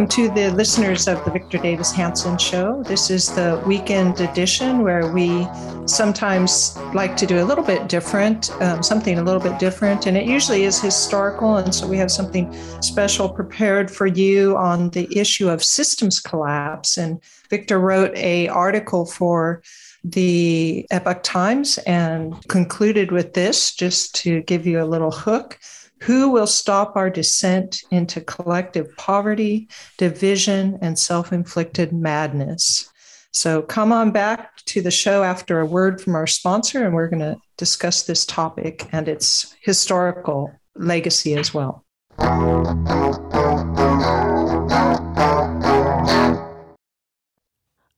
Welcome to the listeners of the Victor Davis Hanson Show. This is the weekend edition where we sometimes like to do a little bit different, um, something a little bit different, and it usually is historical. And so we have something special prepared for you on the issue of systems collapse. And Victor wrote a article for the Epoch Times and concluded with this just to give you a little hook. Who will stop our descent into collective poverty, division, and self inflicted madness? So come on back to the show after a word from our sponsor, and we're going to discuss this topic and its historical legacy as well.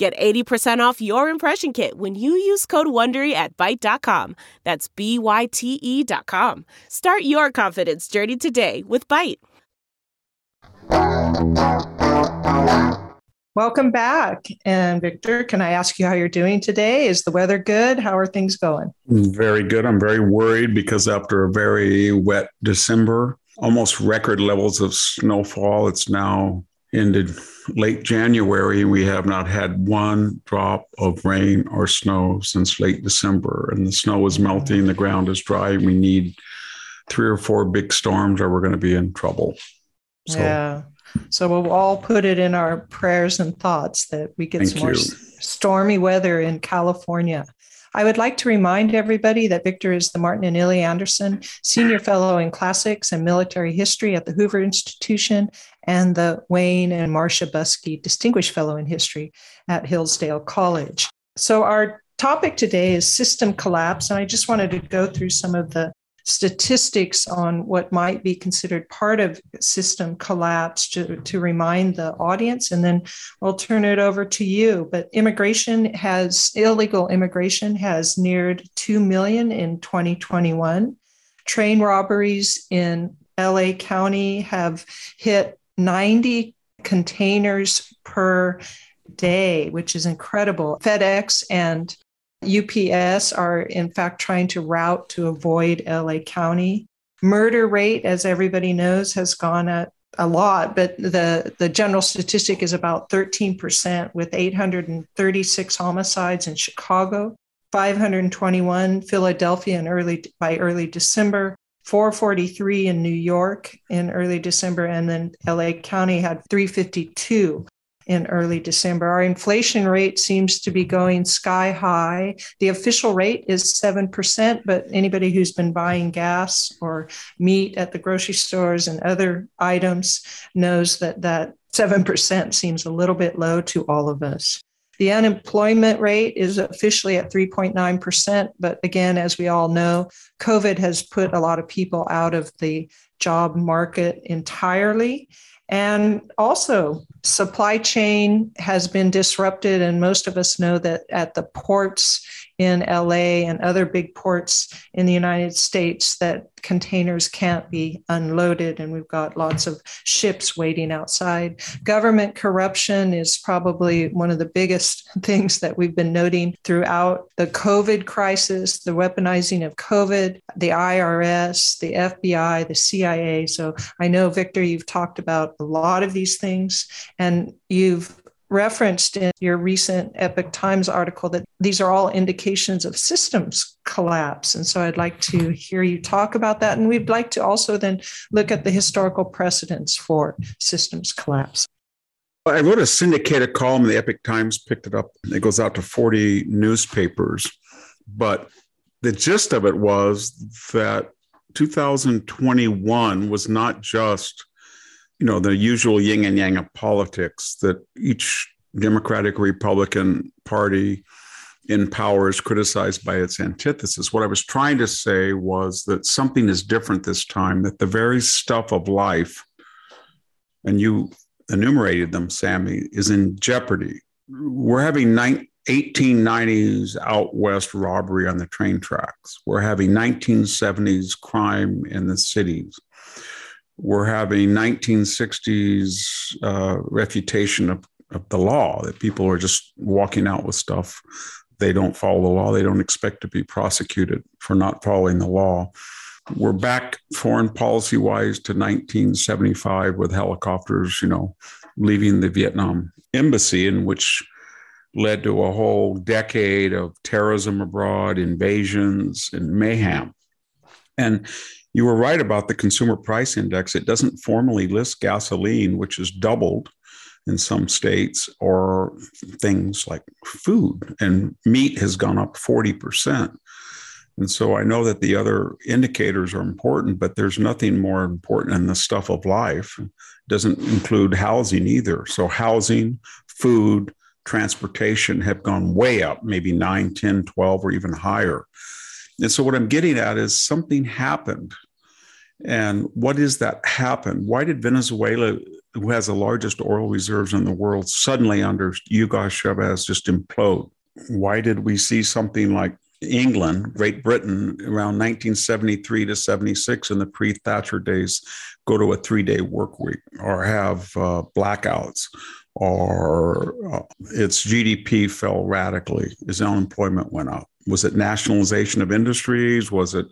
Get 80% off your impression kit when you use code WONDERY at Byte.com. That's B-Y-T-E dot com. Start your confidence journey today with Byte. Welcome back. And Victor, can I ask you how you're doing today? Is the weather good? How are things going? Very good. I'm very worried because after a very wet December, almost record levels of snowfall, it's now ended late January, we have not had one drop of rain or snow since late December. And the snow is melting, the ground is dry. We need three or four big storms, or we're going to be in trouble. So, yeah. So we'll all put it in our prayers and thoughts that we get some more stormy weather in California. I would like to remind everybody that Victor is the Martin and Illie Anderson Senior Fellow in Classics and Military History at the Hoover Institution and the Wayne and Marcia Buske Distinguished Fellow in History at Hillsdale College. So, our topic today is system collapse. And I just wanted to go through some of the statistics on what might be considered part of system collapse to, to remind the audience, and then we'll turn it over to you. But immigration has, illegal immigration has neared 2 million in 2021. Train robberies in LA County have hit 90 containers per day, which is incredible. FedEx and UPS are, in fact, trying to route to avoid LA County. Murder rate, as everybody knows, has gone up a lot, but the, the general statistic is about 13%, with 836 homicides in Chicago, 521 Philadelphia in early by early December, 443 in New York in early December, and then LA County had 352 in early December. Our inflation rate seems to be going sky high. The official rate is 7%, but anybody who's been buying gas or meat at the grocery stores and other items knows that that 7% seems a little bit low to all of us. The unemployment rate is officially at 3.9%. But again, as we all know, COVID has put a lot of people out of the job market entirely. And also, supply chain has been disrupted. And most of us know that at the ports in LA and other big ports in the United States that containers can't be unloaded and we've got lots of ships waiting outside. Government corruption is probably one of the biggest things that we've been noting throughout the COVID crisis, the weaponizing of COVID, the IRS, the FBI, the CIA. So I know Victor you've talked about a lot of these things and you've referenced in your recent Epoch Times article that these are all indications of systems collapse. And so I'd like to hear you talk about that. And we'd like to also then look at the historical precedents for systems collapse. I wrote a syndicated column, the Epoch Times picked it up. It goes out to 40 newspapers. But the gist of it was that 2021 was not just you know the usual yin and yang of politics that each democratic republican party in power is criticized by its antithesis. What i was trying to say was that something is different this time that the very stuff of life and you enumerated them Sami is in jeopardy. We're having 1890s out west robbery on the train tracks. We're having 1970s crime in the cities we're having 1960s uh, refutation of, of the law that people are just walking out with stuff. They don't follow the law. They don't expect to be prosecuted for not following the law. We're back foreign policy wise to 1975 with helicopters you know leaving the vietnam embassy in which led to a whole decade of terrorism abroad invasions and mayhem. And you were right about the consumer price index. It doesn't formally list gasoline, which has doubled in some states, or things like food, and meat has gone up 40%. And so I know that the other indicators are important, but there's nothing more important than the stuff of life. It doesn't include housing either. So housing, food, transportation have gone way up, maybe 9, 10, 12, or even higher. And so what I'm getting at is something happened. And what is that happened? Why did Venezuela, who has the largest oil reserves in the world, suddenly under Hugo Chavez just implode? Why did we see something like England, Great Britain, around 1973 to 76 in the pre Thatcher days, go to a three day work week or have uh, blackouts? Or uh, its GDP fell radically, its unemployment went up was it nationalization of industries? Was it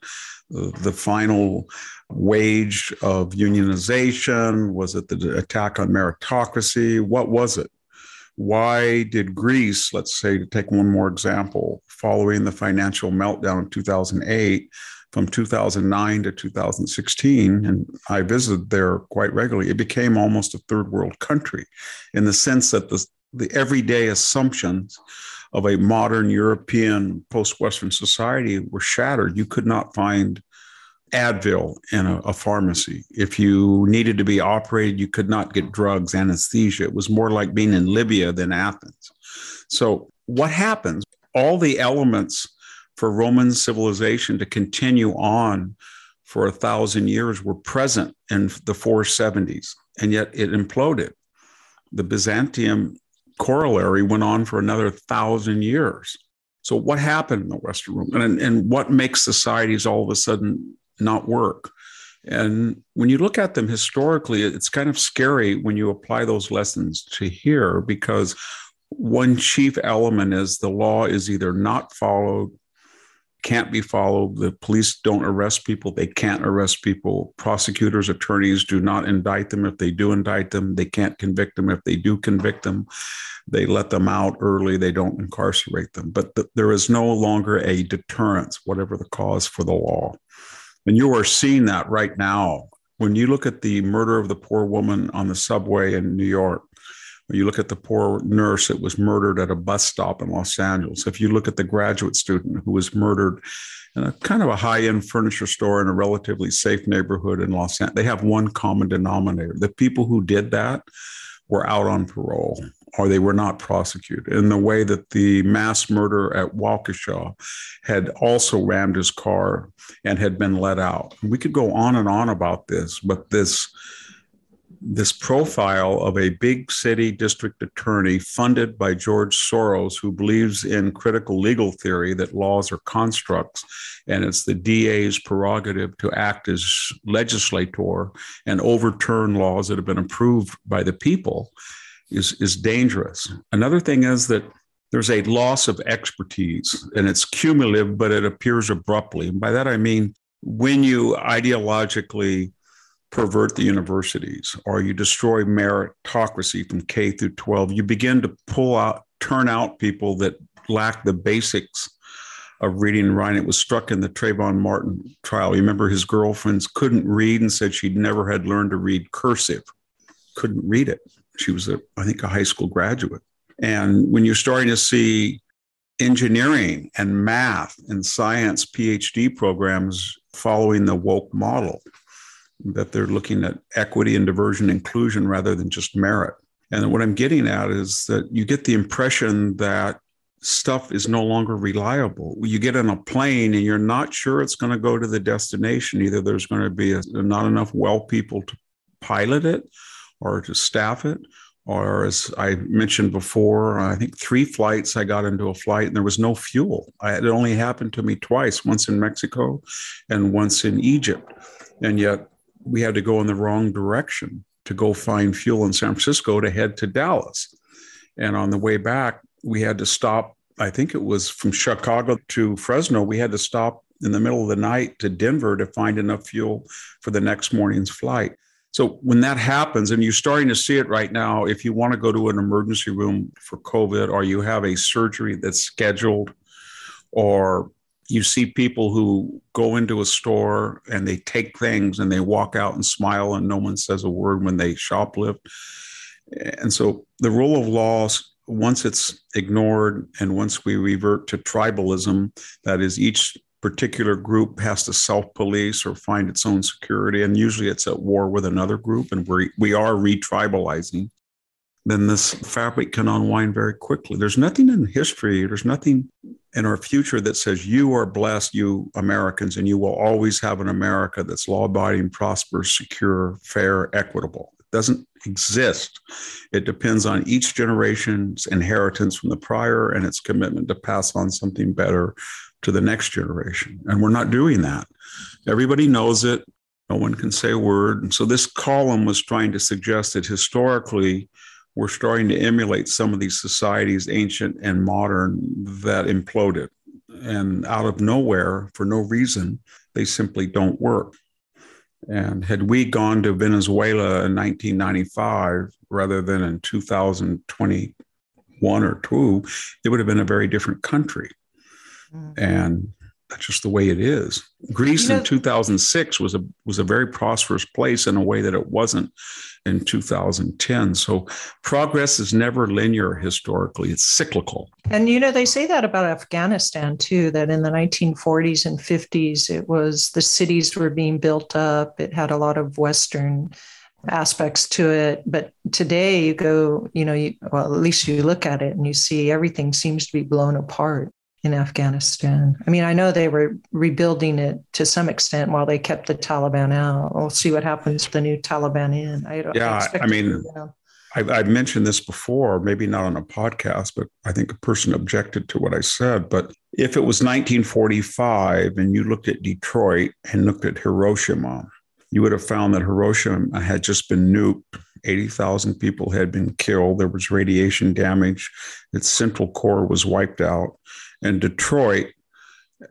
uh, the final wage of unionization? Was it the attack on meritocracy? What was it? Why did Greece, let's say, to take one more example, following the financial meltdown of 2008, from 2009 to 2016, and I visited there quite regularly, it became almost a third world country in the sense that the, the everyday assumptions of a modern European post Western society were shattered. You could not find Advil in a, a, pharmacy. If you needed to be operated, you could not get drugs, anesthesia. It was more like being in Libya than Athens. So, what happens? All the elements for Roman civilization to continue on for a thousand years were present in the 470s, and yet it imploded. The Byzantium corollary went on for another thousand years. So, what happened in the Western world, and, and what makes societies all of a sudden not work? And when you look at them historically, it's kind of scary when you apply those lessons to here because one chief element is the law is either not followed can't be followed. The police don't arrest people. They can't arrest people. Prosecutors, attorneys do not indict them. If they do indict them, they can't convict them. If they do convict them, they let them out early. They don't incarcerate them. But th- there is no longer a deterrence, whatever the cause for the law. And you are seeing that right now. When you look at the murder of the poor woman on the subway in New York, you look at the poor nurse that was murdered at a bus stop in Los Angeles. If you look at the graduate student who was murdered in a kind of a high end furniture store in a relatively safe neighborhood in Los Angeles, they have one common denominator. The people who did that were out on parole or they were not prosecuted. In the way that the mass murder at Waukesha had also rammed his car and had been let out. We could go on and on about this, but this this profile of a big city district attorney funded by George Soros, who believes in critical legal theory that laws are constructs, and it's the DA's prerogative to act as legislator and overturn laws that have been approved by the people, is, is dangerous. Another thing is that there's a loss of expertise, and it's cumulative, but it appears abruptly. And by that I mean when you ideologically pervert the universities or you destroy meritocracy from K through 12, you begin to pull out, turn out people that lack the basics of reading and writing. It was struck in the Trayvon Martin trial. You remember his girlfriends couldn't read and said she'd never had learned to read cursive, couldn't read it. She was, a, I think, a high school graduate. And when you're starting to see engineering and math and science PhD programs following the woke model, that they're looking at equity and diversion inclusion rather than just merit. And what I'm getting at is that you get the impression that stuff is no longer reliable. You get on a plane and you're not sure it's going to go to the destination. Either there's going to be a, not enough well people to pilot it or to staff it. Or, as I mentioned before, I think three flights I got into a flight and there was no fuel. It only happened to me twice once in Mexico and once in Egypt. And yet we had to go in the wrong direction to go find fuel in San Francisco to head to Dallas. And on the way back, we had to stop. I think it was from Chicago to Fresno. We had to stop in the middle of the night to Denver to find enough fuel for the next morning's flight. So when that happens, and you're starting to see it right now, if you want to go to an emergency room for COVID or you have a surgery that's scheduled or you see people who go into a store and they take things and they walk out and smile and no one says a word when they shoplift. And so the rule of law, once it's ignored and once we revert to tribalism, that is, each particular group has to self police or find its own security, and usually it's at war with another group, and we we are retribalizing then this fabric can unwind very quickly. There's nothing in history, there's nothing in our future that says you are blessed, you Americans, and you will always have an America that's law abiding, prosperous, secure, fair, equitable. It doesn't exist. It depends on each generation's inheritance from the prior and its commitment to pass on something better to the next generation. And we're not doing that. Everybody knows it. No one can say a word. And so this column was trying to suggest that historically, we're starting to emulate some of these societies, ancient and modern, that imploded. And out of nowhere, for no reason, they simply don't work. And had we gone to Venezuela in 1995 rather than in 2021 or two, it would have been a very different country. Mm. And that's just the way it is. Greece you know, in 2006 was a was a very prosperous place in a way that it wasn't in 2010. So progress is never linear historically; it's cyclical. And you know they say that about Afghanistan too. That in the 1940s and 50s, it was the cities were being built up. It had a lot of Western aspects to it but today you go you know you, well at least you look at it and you see everything seems to be blown apart in Afghanistan. I mean, I know they were rebuilding it to some extent while they kept the Taliban out. We'll see what happens with the new Taliban in. I don't yeah, I mean, I've, I've, mentioned this before, maybe not on a podcast, but I think a person objected to what I said. But if it was 1945 and you looked at Detroit and looked at Hiroshima, you would have found that Hiroshima had just been nuked. 80,000 people had been killed. There was radiation damage. Its central core was wiped out and Detroit,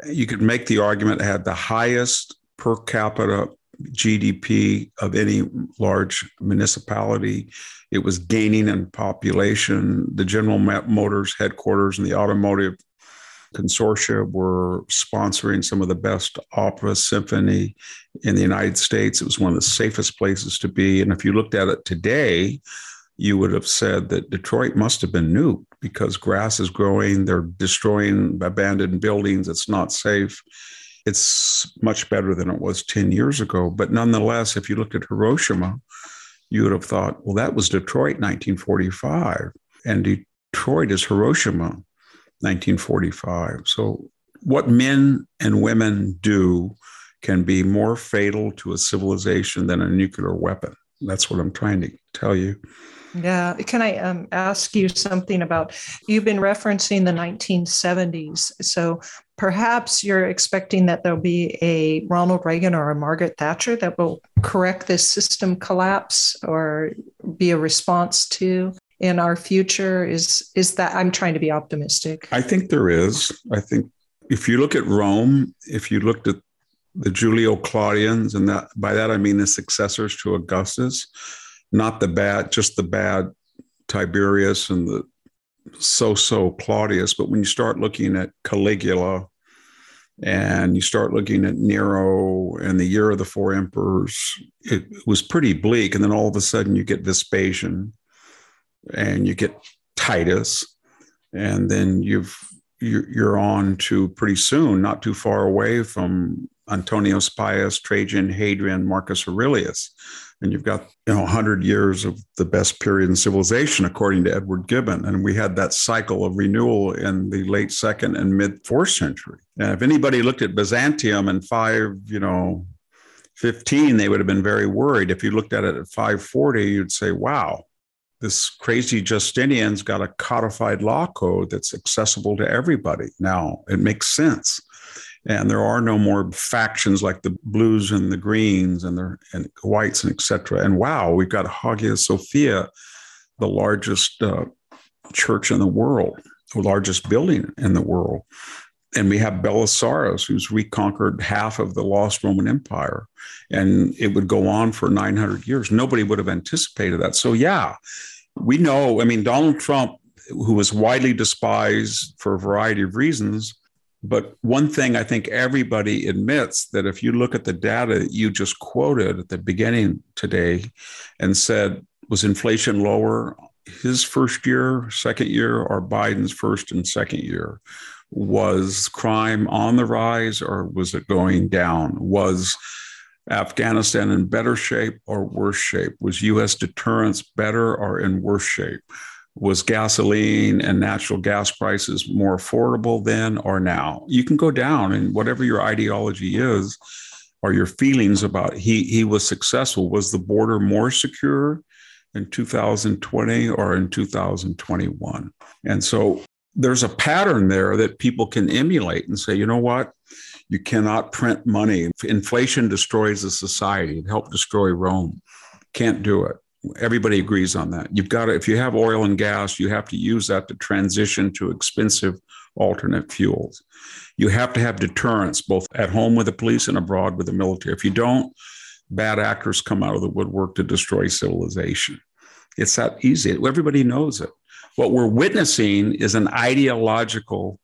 you could make the argument had the highest per capita GDP of any large municipality. It was gaining in population. The General Motors headquarters and the automotive consortia were sponsoring some of the best opera symphony in the United States. It was one of the safest places to be. And if you looked at it today, you would have said that Detroit must have been nuked because grass is growing, they're destroying abandoned buildings, it's not safe. It's much better than it was 10 years ago. But nonetheless, if you looked at Hiroshima, you would have thought, well, that was Detroit 1945. and Detroit is Hiroshima, 1945. So, what men and women do can be more fatal to a civilization than a nuclear weapon. That's what I'm trying to tell you. Yeah. Can I um, ask you something about? You've been referencing the 1970s. So perhaps you're expecting that there'll be a Ronald Reagan or a Margaret Thatcher that will correct this system collapse or be a response to in our future. Is is that I'm trying to be optimistic? I think there is. I think if you look at Rome, if you looked at the Julio Claudians, and that by that I mean the successors to Augustus, not the bad, just the bad Tiberius and the so-so Claudius. But when you start looking at Caligula and you start looking at Nero and the year of the four emperors, it was pretty bleak. And then all of a sudden you get Vespasian and you get Titus, and then you've you're on to pretty soon, not too far away from Antoninus Pius, Trajan, Hadrian, Marcus Aurelius. And you've got, you know, 100 years of the best period in civilization, according to Edward Gibbon. And we had that cycle of renewal in the late second and mid fourth century. And if anybody looked at Byzantium in five, you know, 15, they would have been very worried. If you looked at it at 540, you'd say, wow, this crazy Justinian's got a codified law code that's accessible to everybody. Now it makes sense. And there are no more factions like the blues and the greens and the and whites and etc. And wow, we've got Hagia Sophia, the largest uh, church in the world, the largest building in the world. And we have Belisarius, who's reconquered half of the lost Roman Empire. And it would go on for 900 years. Nobody would have anticipated that. So, yeah, we know. I mean, Donald Trump, who was widely despised for a variety of reasons, but one thing I think everybody admits that if you look at the data you just quoted at the beginning today and said, was inflation lower his first year, second year, or Biden's first and second year? Was crime on the rise or was it going down? Was Afghanistan in better shape or worse shape? Was US deterrence better or in worse shape? Was gasoline and natural gas prices more affordable then or now? You can go down and whatever your ideology is or your feelings about he he was successful. Was the border more secure in 2020 or in 2021? And so there's a pattern there that people can emulate and say, you know what? You cannot print money. Inflation destroys a society. It helped destroy Rome. Can't do it. Everybody agrees on that. You've got to, if you have oil and gas, you have to use that to transition to expensive alternate fuels. You have to have deterrence, both at home with the police and abroad with the military. If you don't, bad actors come out of the woodwork to destroy civilization. It's that easy. Everybody knows it. What we're witnessing is an ideological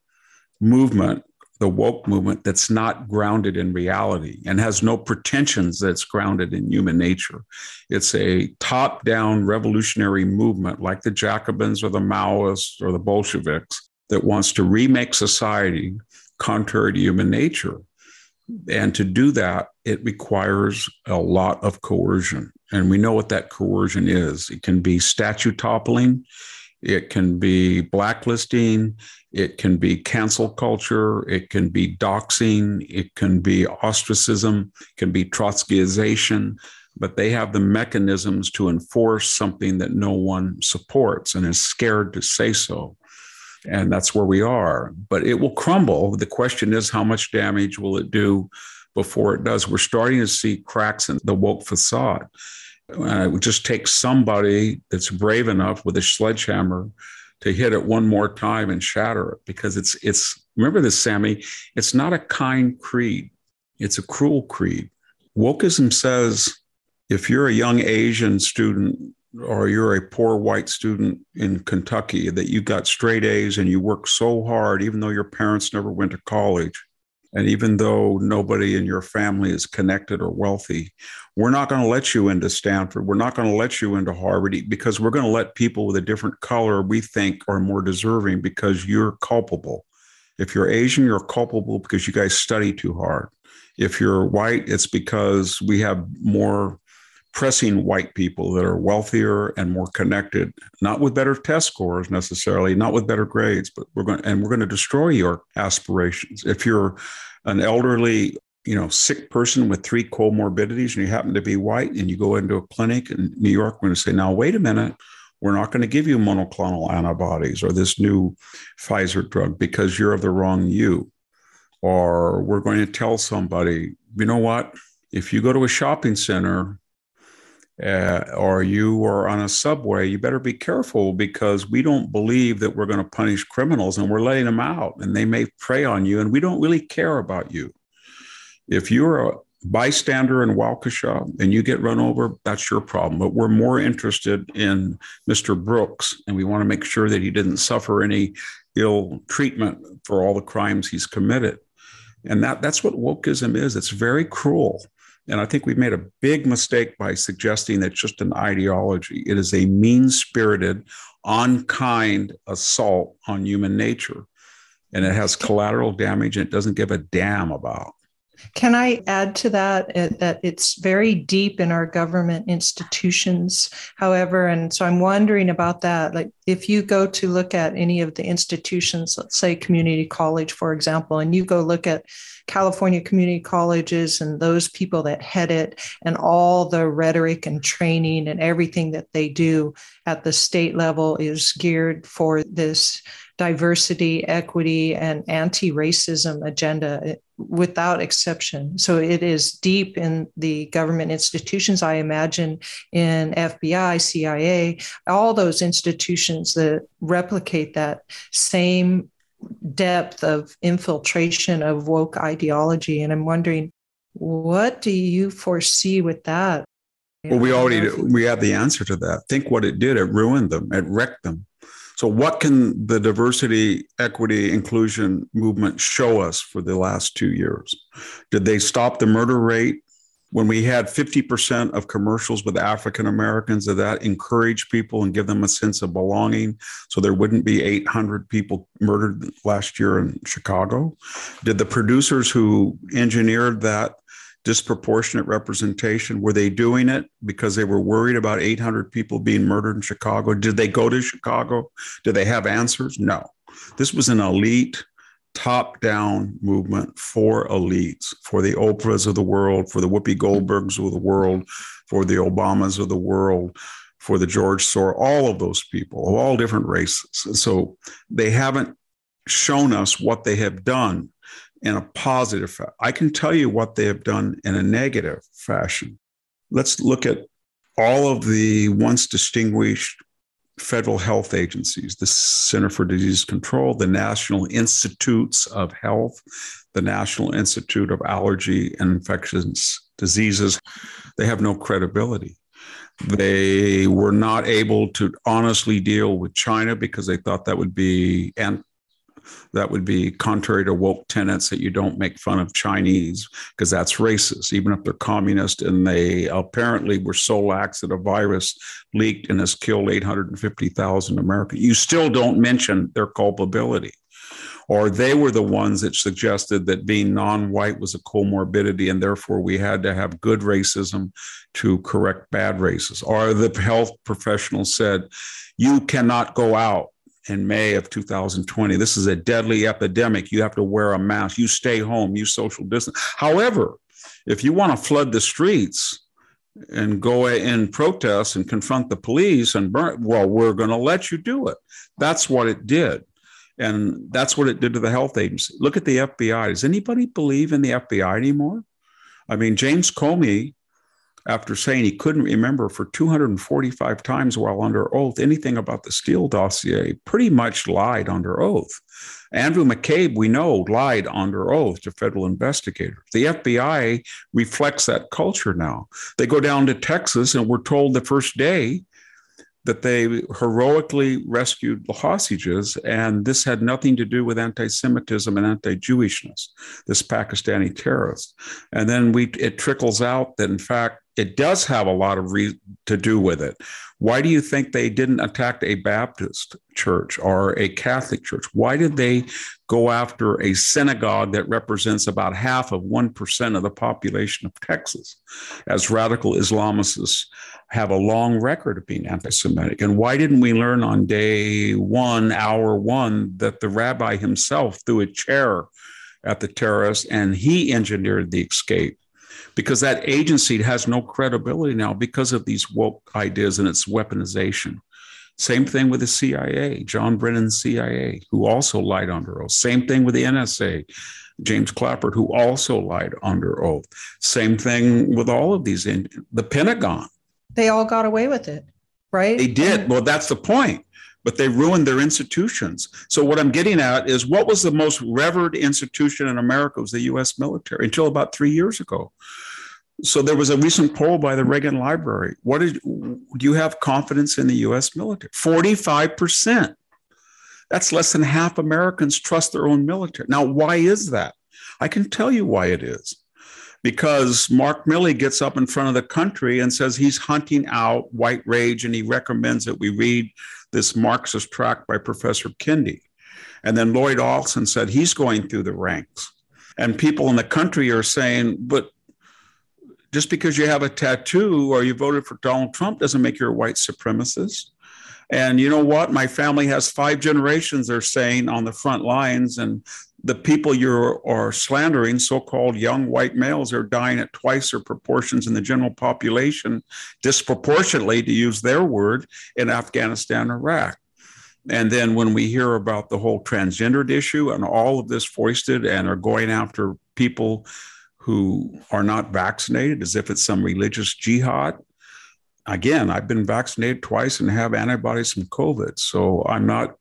movement the woke movement that's not grounded in reality and has no pretensions that's grounded in human nature. It's a top down revolutionary movement like the Jacobins or the Maoists or the Bolsheviks that wants to remake society contrary to human nature. And to do that, it requires a lot of coercion. And we know what that coercion is it can be statue toppling, it can be blacklisting, it can be cancel culture, it can be doxing, it can be ostracism, it can be Trotskyization, but they have the mechanisms to enforce something that no one supports and is scared to say so. And that's where we are. But it will crumble. The question is, how much damage will it do before it does? We're starting to see cracks in the woke facade. Uh, it would just take somebody that's brave enough with a sledgehammer to hit it one more time and shatter it because it's it's remember this Sami it's not a kind creed. It's a cruel creed. Wokeism says if you're a young asian student or you're a poor white student in kentucky that you got straight a's and you work so hard even though your parents never went to college and even though nobody in your family is connected or wealthy, we're not going to let you into Stanford. We're not going to let you into Harvard because we're going to let people with a different color we think are more deserving because you're culpable. If you're Asian, you're culpable because you guys study too hard. If you're white, it's because we have more pressing white people that are wealthier and more connected, not with better test scores necessarily, not with better grades, but we're going and we're going to destroy your aspirations. If you're an elderly, you know, sick person with three comorbidities and you happen to be white and you go into a clinic in New York, we're going to say, now wait a minute, we're not going to give you monoclonal antibodies or this new Pfizer drug because you're of the wrong you. Or we're going to tell somebody, you know what? If you go to a shopping center uh, or you are on a subway, you better be careful because we don't believe that we're going to punish criminals and we're letting them out and they may prey on you and we don't really care about you. If you're a bystander in Waukesha and you get run over, that's your problem. But we're more interested in Mr. Brooks and we want to make sure that he didn't suffer any ill treatment for all the crimes he's committed. And that, that's what wokeism is. It's very cruel. And I think we've made a big mistake by suggesting it's just an ideology. It is a mean spirited, unkind assault on human nature. And it has collateral damage and it doesn't give a damn about. Can I add to that uh, that it's very deep in our government institutions, however? And so I'm wondering about that. Like, if you go to look at any of the institutions, let's say community college, for example, and you go look at California community colleges and those people that head it and all the rhetoric and training and everything that they do at the state level is geared for this diversity, equity, and anti racism agenda eh, without exception. So it is deep in the government institutions, I imagine, in FBI, CIA, all those institutions that replicate that same depth of infiltration of woke ideology. And I'm wondering, what do you foresee with that? Well, we already we have the answer to that. Think what it did. It ruined them. It wrecked them. So, what can the diversity, equity, inclusion movement show us for the last two years? Did they stop the murder rate? When we had 50% of commercials with African Americans, did that encourage people and give them a sense of belonging so there wouldn't be 800 people murdered last year in Chicago? Did the producers who engineered that disproportionate representation? Were they doing it because they were worried about 800 people being murdered in Chicago? Did they go to Chicago? Did they have answers? No. This was an elite, top down movement for elites, for the Oprahs of the world, for the Whoopi Goldbergs of the world, for the Obamas of the world. For the George Soros, all of those people of all different races. So they haven't shown us what they have done in a positive I can tell you what they have done in a negative fashion. Let's look at all of the once distinguished federal health agencies the Center for Disease Control, the National Institutes of Health, the National Institute of Allergy and Infectious Diseases. They have no credibility. They were not able to honestly deal with China because they thought that would be that would be contrary to woke tenets that you don't make fun of Chinese because that's racist, even if they're communist. And they apparently were so lax that a virus leaked and has killed 850,000 Americans. You still don't mention their culpability or they were the ones that suggested that being non-white was a comorbidity and therefore we had to have good racism to correct bad racism or the health professionals said you cannot go out in May of 2020. This is a deadly epidemic. You have to wear a mask. You stay home. You social distance. However, if you want to flood the streets and go in protest and confront the police and burn, well, we're going to let you do it. That's what it did. And that's what it did to the health agency. Look at the FBI. Does anybody believe in the FBI anymore? I mean, James Comey after saying he couldn't remember for 245 times while under oath anything about the Steele dossier, pretty much lied under oath. Andrew McCabe, we know, lied under oath to federal investigators. The FBI reflects that culture now. They go down to Texas and we're told the first day that they heroically rescued the hostages, and this had nothing to do with anti-Semitism and anti-Jewishness. This Pakistani terrorist, and then we it trickles out that in fact it does have a lot of re- to do with it. Why do you think they didn't attack a Baptist church or a Catholic church? Why did they go after a synagogue that represents about half of 1% of the population of Texas, as radical Islamists have a long record of being anti Semitic? And why didn't we learn on day one, hour one, that the rabbi himself threw a chair at the terrorists and he engineered the escape? Because that agency has no credibility now because of these woke ideas and its weaponization. Same thing with the CIA, John Brennan's CIA, who also lied under oath. Same thing with the NSA, James Clapper, who also lied under oath. Same thing with all of these, in the Pentagon. They all got away with it, right? They did. Well, that's the point but they ruined their institutions. So what I'm getting at is what was the most revered institution in America was the US military until about 3 years ago. So there was a recent poll by the Reagan Library. What is, do you have confidence in the US military? 45%. That's less than half Americans trust their own military. Now, why is that? I can tell you why it is. Because Mark Milley gets up in front of the country and says he's hunting out white rage and he recommends that we read this Marxist tract by Professor Kendi. And then Lloyd Austin said he's going through the ranks. And people in the country are saying, but just because you have a tattoo or you voted for Donald Trump doesn't make you a white supremacist. And you know what? My family has five generations, they're saying, on the front lines. And the people you are slandering, so called young white males, are dying at twice their proportions in the general population, disproportionately, to use their word, in Afghanistan, Iraq. And then when we hear about the whole transgendered issue and all of this foisted and are going after people who are not vaccinated as if it's some religious jihad, again, I've been vaccinated twice and have antibodies from COVID. So I'm not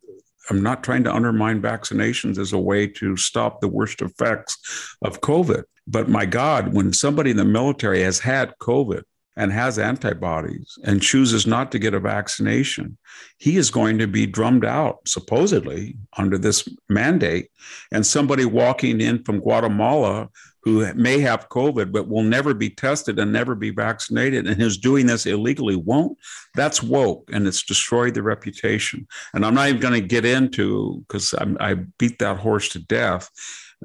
I'm not trying to undermine vaccinations as a way to stop the worst effects of COVID. But my God, when somebody in the military has had COVID and has antibodies and chooses not to get a vaccination, he is going to be drummed out, supposedly, under this mandate. And somebody walking in from Guatemala who may have COVID but will never be tested and never be vaccinated and who's doing this illegally won't, that's woke and it's destroyed the reputation. And I'm not even going to get into because I beat that horse to death,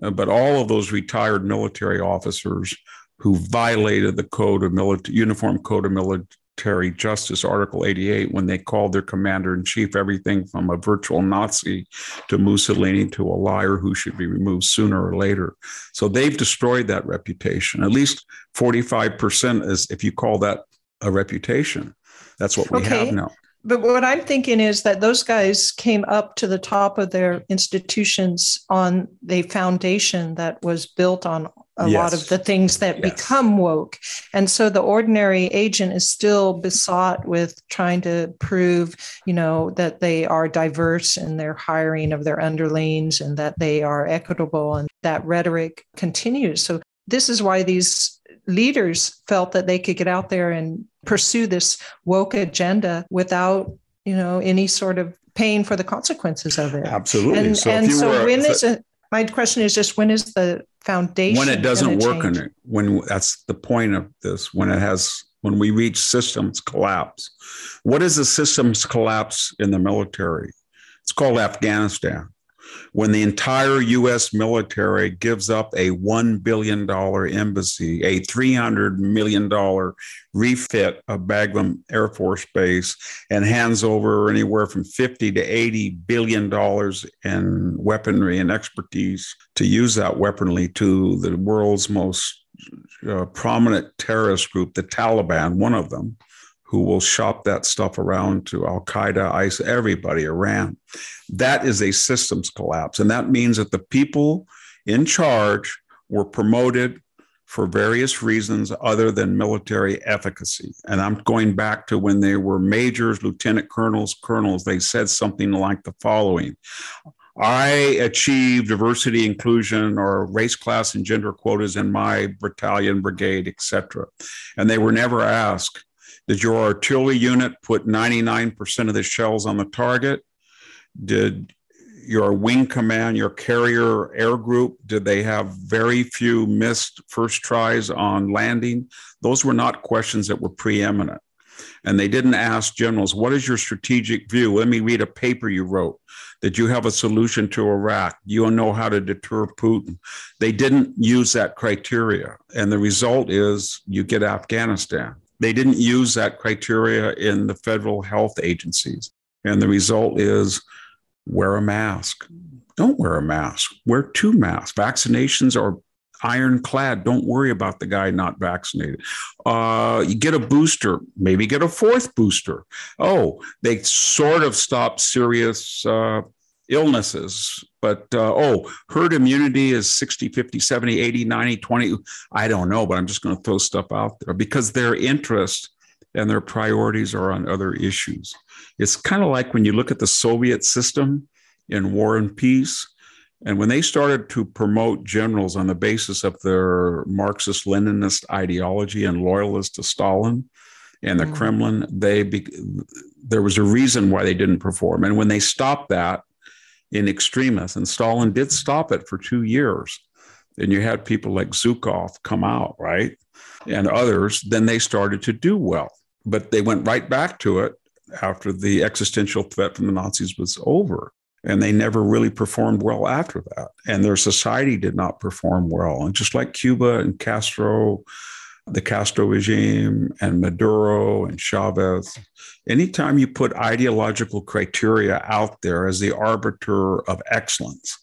uh, but all of those retired military officers who violated the code of military uniform code of military Military Justice, Article 88, when they called their commander in chief everything from a virtual Nazi to Mussolini to a liar who should be removed sooner or later. So they've destroyed that reputation. At least 45% is, if you call that a reputation. That's what we okay. have now. But what I'm thinking is that those guys came up to the top of their institutions on the foundation that was built on a yes. lot of the things that yes. become woke. And so the ordinary agent is still besought with trying to prove, you know, that they are diverse in their hiring of their underlings and that they are equitable. And that rhetoric continues. So this is why these leaders felt that they could get out there and pursue this woke agenda without, you know, any sort of paying for the consequences of it. Absolutely. And so, and so when is it? My question is just when is the foundation when it doesn't work in it when that's the point of this when it has when we reach systems collapse what is the systems collapse in the military it's called afghanistan when the entire US military gives up a $1 billion embassy, a $300 million refit of Bagram Air Force Base, and hands over anywhere from 50 to 80 billion dollars in weaponry and expertise to use that weaponry to the world's most uh, prominent terrorist group, the Taliban, one of them, who will shop that stuff around to Al Qaeda, ISIS, everybody, Iran. That is a systems collapse. And that means that the people in charge were promoted for various reasons other than military efficacy. And I'm going back to when they were majors, lieutenant colonels, colonels, they said something like the following. I achieved diversity, inclusion, or race, class, and gender quotas in my battalion, brigade, etc. And they were never asked, did your artillery unit put 99% of the shells on the target? Did your wing command, your carrier air group, did they have very few missed first tries on landing? Those were not questions that were preeminent. And they didn't ask generals, what is your strategic view? Let me read a paper you wrote. Did you have a solution to Iraq? You know how to deter Putin. They didn't use that criteria. And the result is you get Afghanistan. They didn't use that criteria in the federal health agencies. And the result is wear a mask. Don't wear a mask. Wear two masks. Vaccinations are ironclad. Don't worry about the guy not vaccinated. Uh, you get a booster, maybe get a fourth booster. Oh, they sort of stop serious uh, illnesses, but uh, oh, herd immunity is 60, 50, 70, 80, 90, 20. I don't know, but I'm just going to throw stuff out there because their interest and their priorities are on other issues. It's kind of like when you look at the Soviet system in War and Peace and when they started to promote generals on the basis of their Marxist Leninist ideology and loyalist to Stalin and the mm. Kremlin, they be, there was a reason why they didn't perform. And when they stopped that in extremis, and Stalin did stop it for two years, and you had people like Zhukov come out, right? And others, then they started to do well. But they went right back to it after the existential threat from the Nazis was over and they never really performed well after that. And their society did not perform well. And just like Cuba and Castro, the Castro regime, and Maduro and Chavez, anytime you put ideological criteria out there as the arbiter of excellence,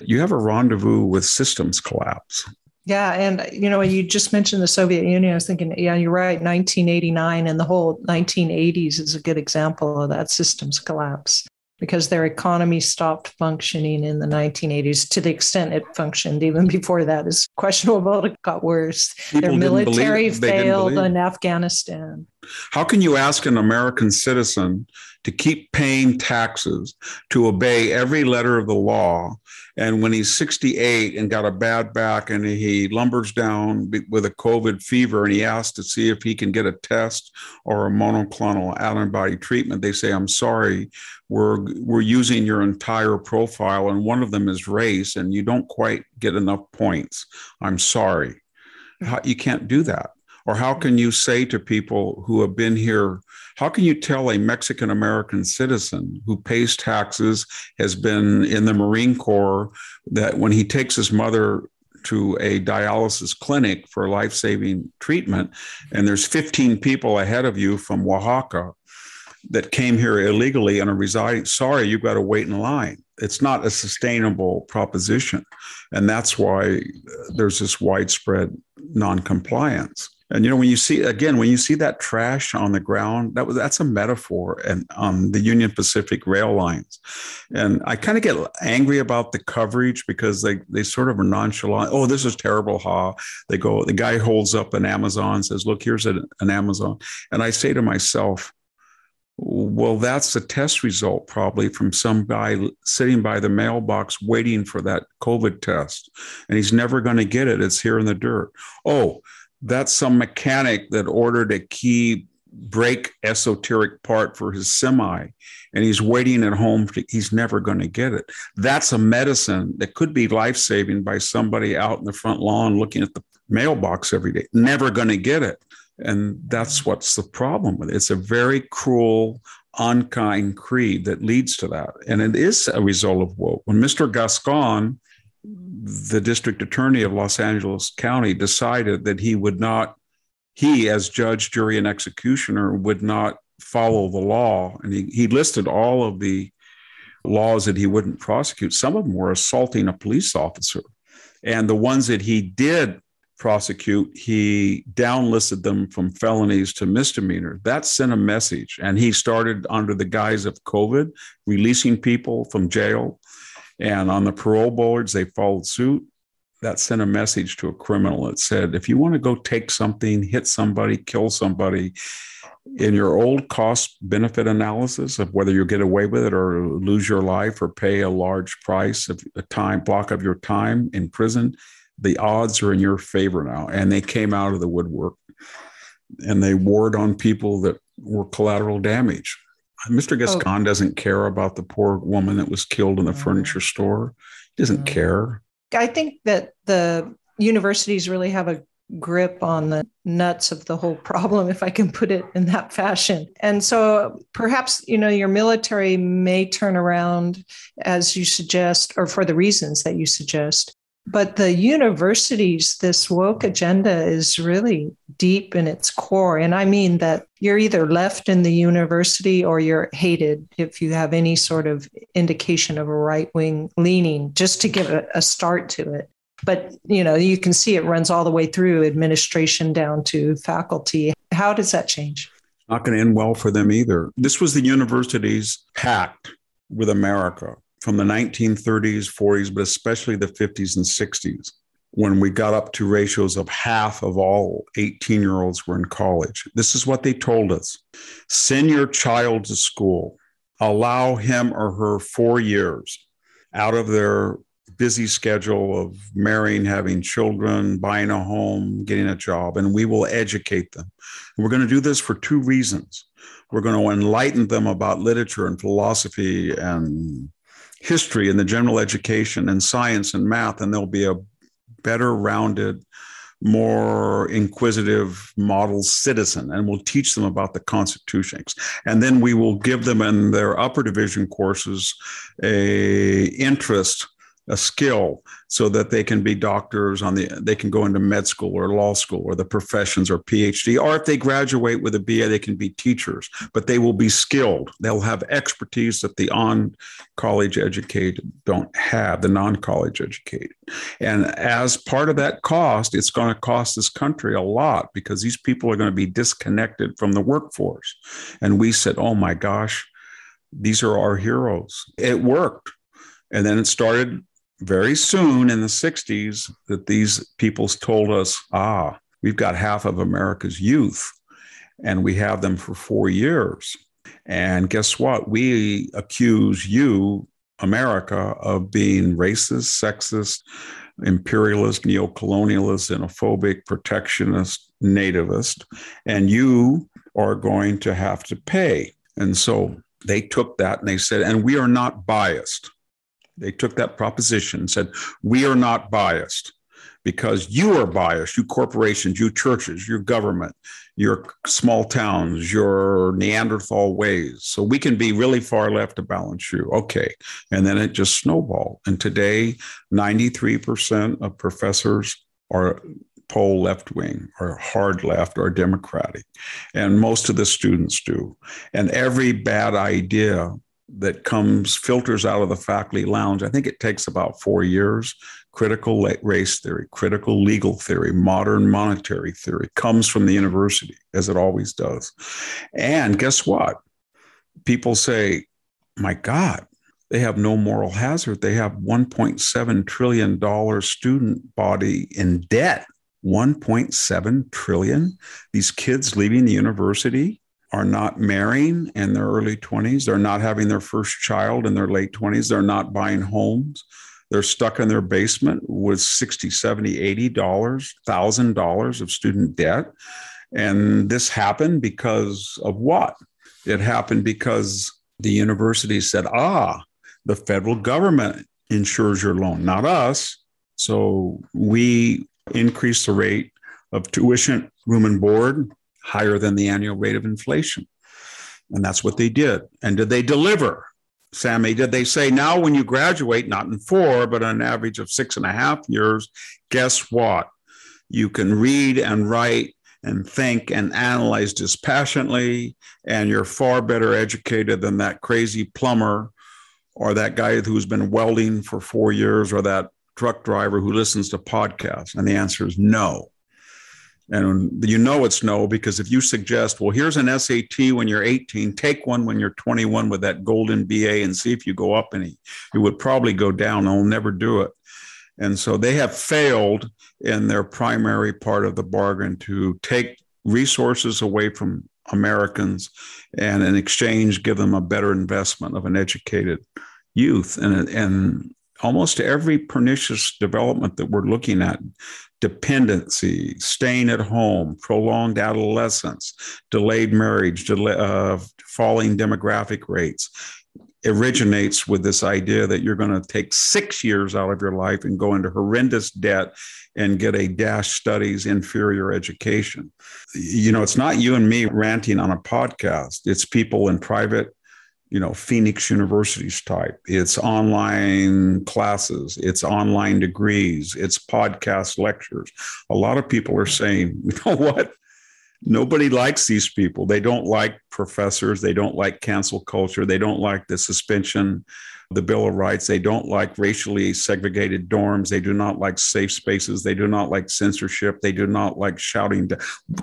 you have a rendezvous with systems collapse. Yeah, and you know, you just mentioned the Soviet Union. I was thinking, yeah, you're right. 1989 and the whole 1980s is a good example of that systems collapse because their economy stopped functioning in the 1980s to the extent it functioned. Even before that is questionable. It got worse. People their military failed in Afghanistan. How can you ask an American citizen to keep paying taxes, to obey every letter of the law, and when he's 68 and got a bad back and he lumbers down with a COVID fever and he asks to see if he can get a test or a monoclonal antibody treatment, they say, I'm sorry, we're, we're using your entire profile and one of them is race and you don't quite get enough points. I'm sorry. You can't do that. Or how can you say to people who have been here how can you tell a Mexican American citizen who pays taxes, has been in the Marine Corps, that when he takes his mother to a dialysis clinic for life saving treatment, and there's 15 people ahead of you from Oaxaca that came here illegally and are residing, sorry, you've got to wait in line. It's not a sustainable proposition. And that's why there's this widespread noncompliance. And you know, when you see again, when you see that trash on the ground, that was that's a metaphor and on the Union Pacific rail lines. And I kind of get angry about the coverage because they they sort of are nonchalant. Oh, this is terrible, ha. They go, the guy holds up an Amazon, says, Look, here's an, an Amazon. And I say to myself, well, that's a test result probably from some guy sitting by the mailbox waiting for that COVID test. And he's never going to get it. It's here in the dirt. Oh, that's some mechanic that ordered a key brake esoteric part for his semi and he's waiting at home to, he's never going to get it. That's a medicine that could be life-saving by somebody out in the front lawn looking at the mailbox every day. Never going to get it. And that's what's the problem with it. It's a very cruel unkind creed that leads to that. And it is a result of woke when mr gascon the district attorney of Los Angeles County decided that he would not, he as judge, jury, and executioner would not follow the law. And he, he listed all of the laws that he wouldn't prosecute. Some of them were assaulting a police officer. And the ones that he did prosecute, he downlisted them from felonies to misdemeanor. That sent a message. And he started under the guise of COVID, releasing people from jail and on the parole boards, they followed suit. That sent a message to a criminal that said, if you want to go take something, hit somebody, kill somebody, in your old cost benefit analysis of whether you get away with it or lose your life or pay a large price of a time block of your time in prison, the odds are in your favor now. And they came out of the woodwork and they warred on people that were collateral damage. Mr. Gascon oh. doesn't care about the poor woman that was killed in the mm. furniture store. He doesn't mm. care. I think that the universities really have a grip on the nuts of the whole problem, if I can put it in that fashion. And so perhaps, you know, your military may turn around as you suggest, or for the reasons that you suggest. But the universities, this woke agenda is really deep in its core. And I mean that you're either left in the university or you're hated if you have any sort of indication of a right wing leaning, just to give a, a start to it. But you know you can see it runs all the way through administration down to faculty. How does that change? Not going to end well for them either. This was the university's pact with america from the 1930s 40s but especially the 50s and 60s when we got up to ratios of half of all 18 year olds were in college this is what they told us send your child to school allow him or her four years out of their busy schedule of marrying, having children, buying a home, getting a job, and we will educate them. And we're going to do this for two reasons. We're going to enlighten them about literature and philosophy and history and the general education and science and math, and they'll be a better rounded, more inquisitive model citizen and we'll teach them about the constitutions. and then we will give them in their upper division courses a interest a skill so that they can be doctors on the they can go into med school or law school or the professions or phd or if they graduate with a ba they can be teachers but they will be skilled. They'll have expertise that the on college educated don't have the non college educated and as part of that cost it's going to cost this country a lot because these people are going to be disconnected from the workforce. And we said oh my gosh these are our heroes. It worked. And then it started very soon in the 60s that these people told us, ah, we've got half of America's youth and we have them for four years. And guess what? We accuse you, America, of being racist, sexist, imperialist, neocolonialist, xenophobic, protectionist, nativist, and you are going to have to pay. And so they took that and they said, and we are not biased. They took that proposition and said, We are not biased because you are biased, you corporations, you churches, your government, your small towns, your Neanderthal ways. So we can be really far left to balance you. Okay. And then it just snowballed. And today, 93% of professors are poll left wing or hard left or democratic. And most of the students do. And every bad idea that comes filters out of the faculty lounge. I think it takes about four years. Critical race theory, critical legal theory, modern monetary theory comes from the university, as it always does. And guess what? People say, my God, they have no moral hazard. They have $1.7 trillion student body in debt. 1.7 trillion. These kids leaving the university are not marrying in their early 20s. They're not having their first child in their late 20s. They're not buying homes. They're stuck in their basement with 60, 70, 80 dollars, thousand dollars of student debt. And this happened because of what? It happened because the university said, ah, the federal government insures your loan, not us. So we increased the rate of tuition, room and board, higher than the annual rate of inflation. And that's what they did. And did they deliver? Sami, did they say now when you graduate, not in four, but on an average of six and a half years, guess what? You can read and write and think and analyze dispassionately, and you're far better educated than that crazy plumber or that guy who's been welding for four years or that truck driver who listens to podcasts? And the answer is no. And you know it's no, because if you suggest, well, here's an SAT when you're 18, take one when you're 21 with that golden BA and see if you go up any, you would probably go down. I'll never do it. And so they have failed in their primary part of the bargain to take resources away from Americans and in exchange give them a better investment of an educated youth. And, and almost every pernicious development that we're looking at dependency, staying at home, prolonged adolescence, delayed marriage, delay, uh, falling demographic rates originates with this idea that you're going to take six years out of your life and go into horrendous debt and get a dash studies inferior education. You know, it's not you and me ranting on a podcast, it's people in private you know phoenix universities type. It's online classes it's online degrees it's podcast lectures. A lot of people are saying you know what? Nobody likes these people. They don't like professors. They don't like cancel culture. They don't like the suspension the Bill of Rights. They don't like racially segregated dorms. They do not like safe spaces. They do not like censorship. They do not like shouting.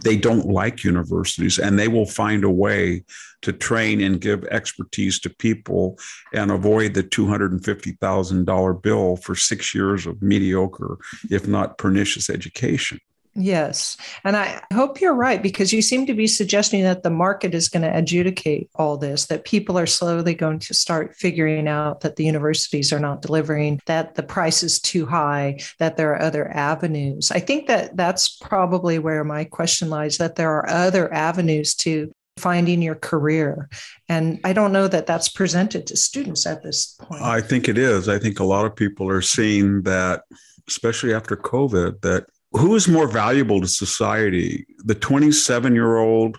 They don't like universities, and they will find a way to train and give expertise to people and avoid the $250,000 bill for six years of mediocre, if not pernicious education. Yes. And I hope you're right because you seem to be suggesting that the market is going to adjudicate all this, that people are slowly going to start figuring out that the universities are not delivering, that the price is too high, that there are other avenues. I think that that's probably where my question lies that there are other avenues to finding your career. And I don't know that that's presented to students at this point. I think it is. I think a lot of people are seeing that, especially after COVID, that who is more valuable to society? The 27 year old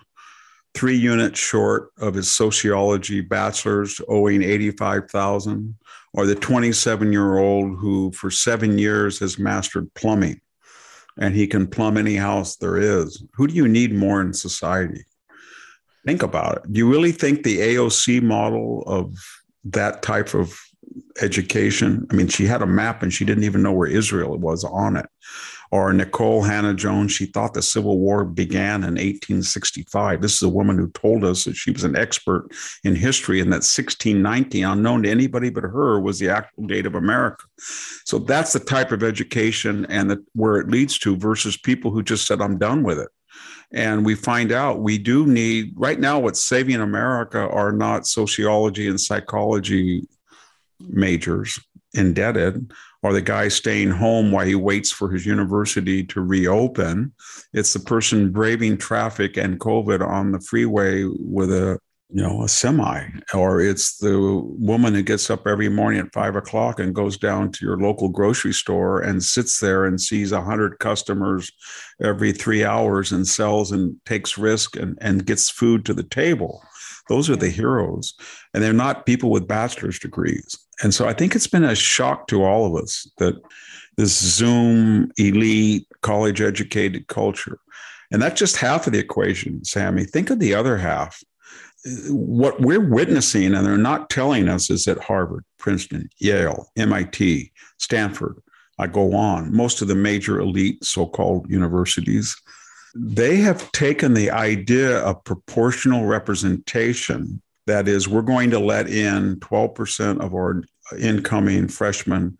three units short of his sociology bachelor's owing 85000 or the 27 year old who for seven years has mastered plumbing and he can plumb any house there is? Who do you need more in society? Think about it. Do you really think the aoc model of that type of education i mean she had a map and she didn't even know where israel was on it or Nicole Hannah-Jones, she thought the Civil War began in 1865. This is a woman who told us that she was an expert in history and that 1619, unknown to anybody but her, was the actual date of America. So that's the type of education and the, where it leads to versus people who just said, I'm done with it. And we find out we do need, right now, what's saving America are not sociology and psychology majors indebted or the guy staying home while he waits for his university to reopen. It's the person braving traffic and COVID on the freeway with a you know, a semi, or it's the woman who gets up every morning at five o'clock and goes down to your local grocery store and sits there and sees a hundred customers every three hours and sells and takes risk and, and gets food to the table. Those are the heroes. And they're not people with bachelor's degrees. And so I think it's been a shock to all of us that this Zoom elite college educated culture. And that's just half of the equation, Sami. Think of the other half. What we're witnessing, and they're not telling us, is that Harvard, Princeton, Yale, MIT, Stanford, I go on, most of the major elite so called universities, they have taken the idea of proportional representation that is, we're going to let in 12% of our incoming freshmen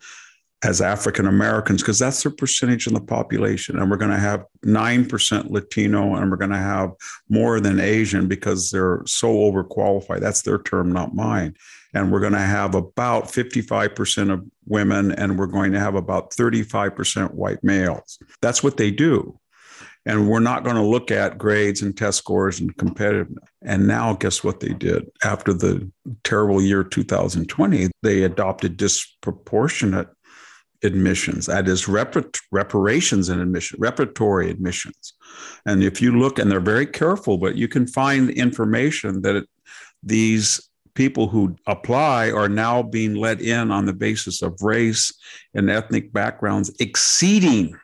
as African Americans because that's their percentage in the population. And we're going to have 9% Latino and we're going to have more than Asian because they're so overqualified. That's their term, not mine. And we're going to have about 55% of women and we're going to have about 35% white males. That's what they do. And we're not going to look at grades and test scores and competitiveness. And now, guess what they did? After the terrible year 2020, they adopted disproportionate admissions, that is, rep- reparations and admission, reparatory admissions. And if you look, and they're very careful, but you can find information that it, these people who apply are now being let in on the basis of race and ethnic backgrounds exceeding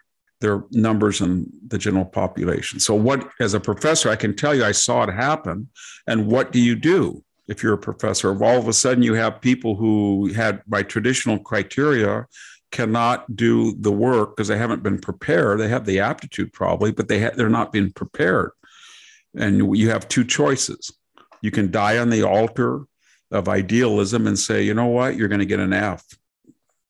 their numbers in the general population. So, what, as a professor, I can tell you, I saw it happen. And what do you do if you're a professor? If all of a sudden you have people who had, by traditional criteria, cannot do the work because they haven't been prepared. They have the aptitude probably, but they ha- they're not being prepared. And you have two choices. You can die on the altar of idealism and say, you know what, you're going to get an F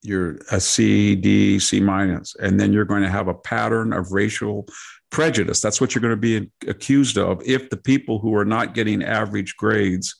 you're a C, D, C minus, and then you're going to have a pattern of racial prejudice. That's what you're going to be accused of if the people who are not getting average grades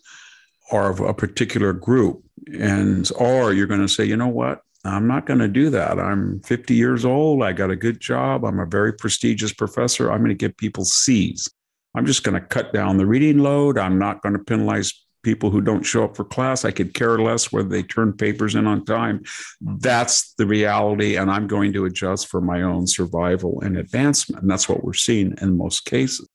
are of a particular group. And or you're going to say, you know what? I'm not going to do that. I'm 50 years old. I got a good job. I'm a very prestigious professor. I'm going to give people C's. I'm just going to cut down the reading load. I'm not going to penalize people who don't show up for class. I could care less whether they turn papers in on time. That's the reality. And I'm going to adjust for my own survival and advancement. And that's what we're seeing in most cases.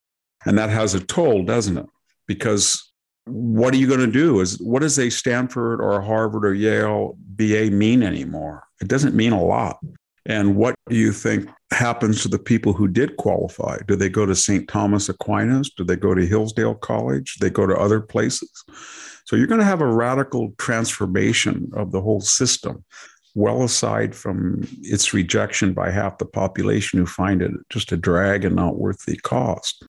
And that has a toll, doesn't it? Because what are you going to do? Is what does a Stanford or Harvard or Yale BA mean anymore? It doesn't mean a lot. And what do you think happens to the people who did qualify? Do they go to St. Thomas Aquinas? Do they go to Hillsdale College? Do they go to other places? So you're going to have a radical transformation of the whole system, well aside from its rejection by half the population who find it just a drag and not worth the cost.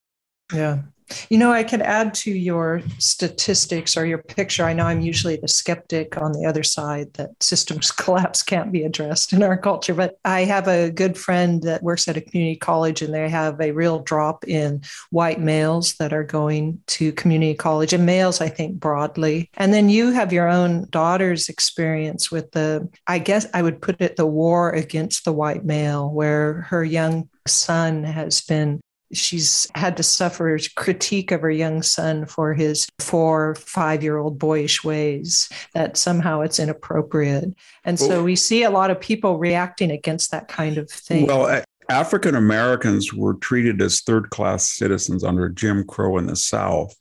Yeah. You know, I could add to your statistics or your picture. I know I'm usually the skeptic on the other side that systems collapse can't be addressed in our culture, but I have a good friend that works at a community college and they have a real drop in white males that are going to community college and males, I think, broadly. And then you have your own daughter's experience with the, I guess I would put it the war against the white male, where her young son has been she's had to suffer critique of her young son for his four, five year old boyish ways, that somehow it's inappropriate. And well, so we see a lot of people reacting against that kind of thing. Well, African Americans were treated as third class citizens under Jim Crow in the South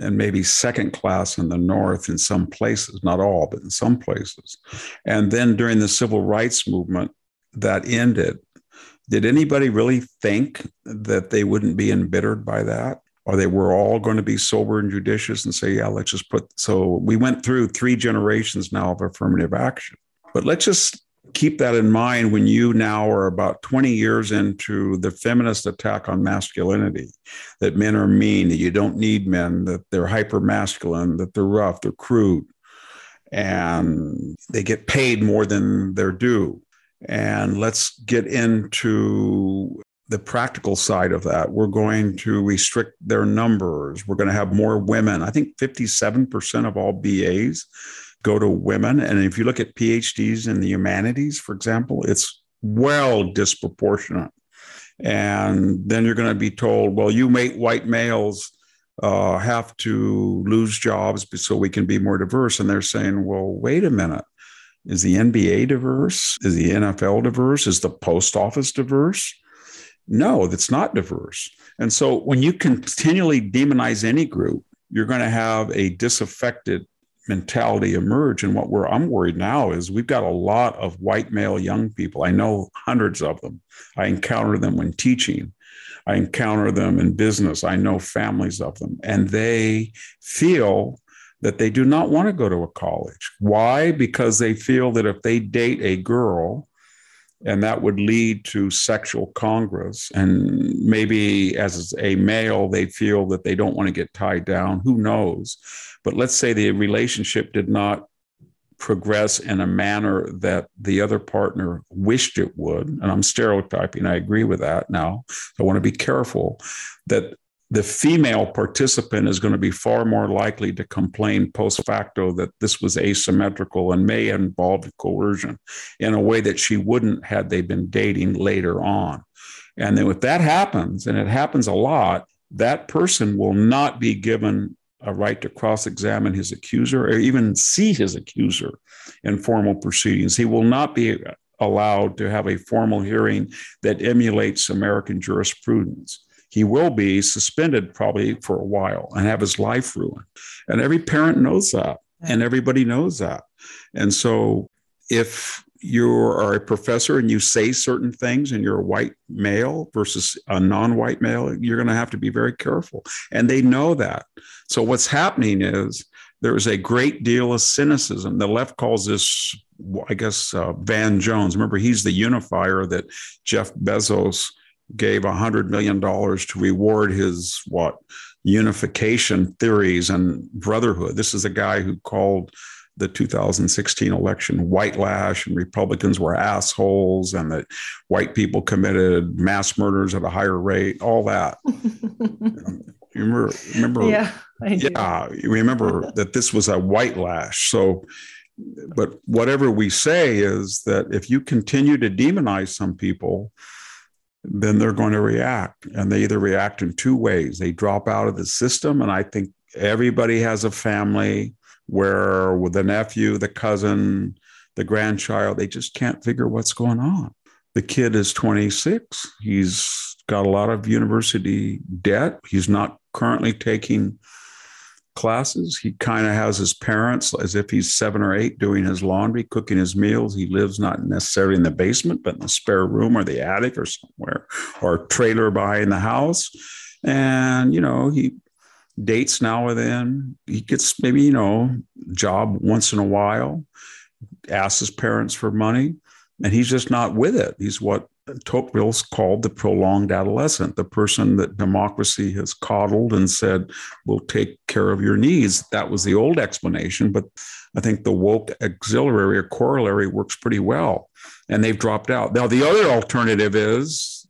and maybe second class in the North in some places, not all, but in some places. And then during the civil rights movement, that ended did anybody really think that they wouldn't be embittered by that? Or they were all going to be sober and judicious and say, yeah, let's just put. So we went through three generations now of affirmative action. But let's just keep that in mind when you now are about 20 years into the feminist attack on masculinity that men are mean, that you don't need men, that they're hyper masculine, that they're rough, they're crude, and they get paid more than they're due. And let's get into the practical side of that. We're going to restrict their numbers. We're going to have more women. I think 57% of all BAs go to women. And if you look at PhDs in the humanities, for example, it's well disproportionate. And then you're going to be told, well, you make white males uh, have to lose jobs so we can be more diverse. And they're saying, well, wait a minute. Is the NBA diverse? Is the NFL diverse? Is the post office diverse? No, that's not diverse. And so when you continually demonize any group, you're going to have a disaffected mentality emerge. And what we're I'm worried now is we've got a lot of white male young people. I know hundreds of them. I encounter them when teaching. I encounter them in business. I know families of them. And they feel that they do not want to go to a college. Why? Because they feel that if they date a girl, and that would lead to sexual congress, and maybe as a male, they feel that they don't want to get tied down. Who knows? But let's say the relationship did not progress in a manner that the other partner wished it would. And I'm stereotyping, I agree with that now. I want to be careful that the female participant is going to be far more likely to complain post facto that this was asymmetrical and may involve coercion in a way that she wouldn't had they been dating later on. And then if that happens, and it happens a lot, that person will not be given a right to cross examine his accuser or even see his accuser in formal proceedings. He will not be allowed to have a formal hearing that emulates American jurisprudence he will be suspended probably for a while and have his life ruined. And every parent knows that, and everybody knows that. And so if you are a professor and you say certain things and you're a white male versus a non-white male you're going to have to be very careful. And they know that. So what's happening is there is a great deal of cynicism. The left calls this i guess uh, van jones. Remember he's the unifier that jeff bezos gave $100 million to reward his what unification theories and brotherhood. This is a guy who called the 2016 election white lash and Republicans were assholes and that white people committed mass murders at a higher rate, all that. you remember, remember yeah, yeah, you remember that this was a white lash. So But whatever we say is that if you continue to demonize some people, then they're going to react. And they either react in two ways they drop out of the system. And I think everybody has a family where with the nephew, the cousin, the grandchild, they just can't figure what's going on. The kid is 26. He's got a lot of university debt. He's not currently taking classes. He kind of has his parents as if he's seven or eight doing his laundry, cooking his meals. He lives not necessarily in the basement, but in the spare room or the attic or somewhere, or trailer behind the house. And, you know, he dates now and then. He gets maybe, you know, job once in a while, asks his parents for money, and he's just not with it. He's what Tocqueville's called the prolonged adolescent, the person that democracy has coddled and said, we'll take care of your needs. That was the old explanation, but I think the woke auxiliary or corollary works pretty well. And they've dropped out. Now, the other alternative is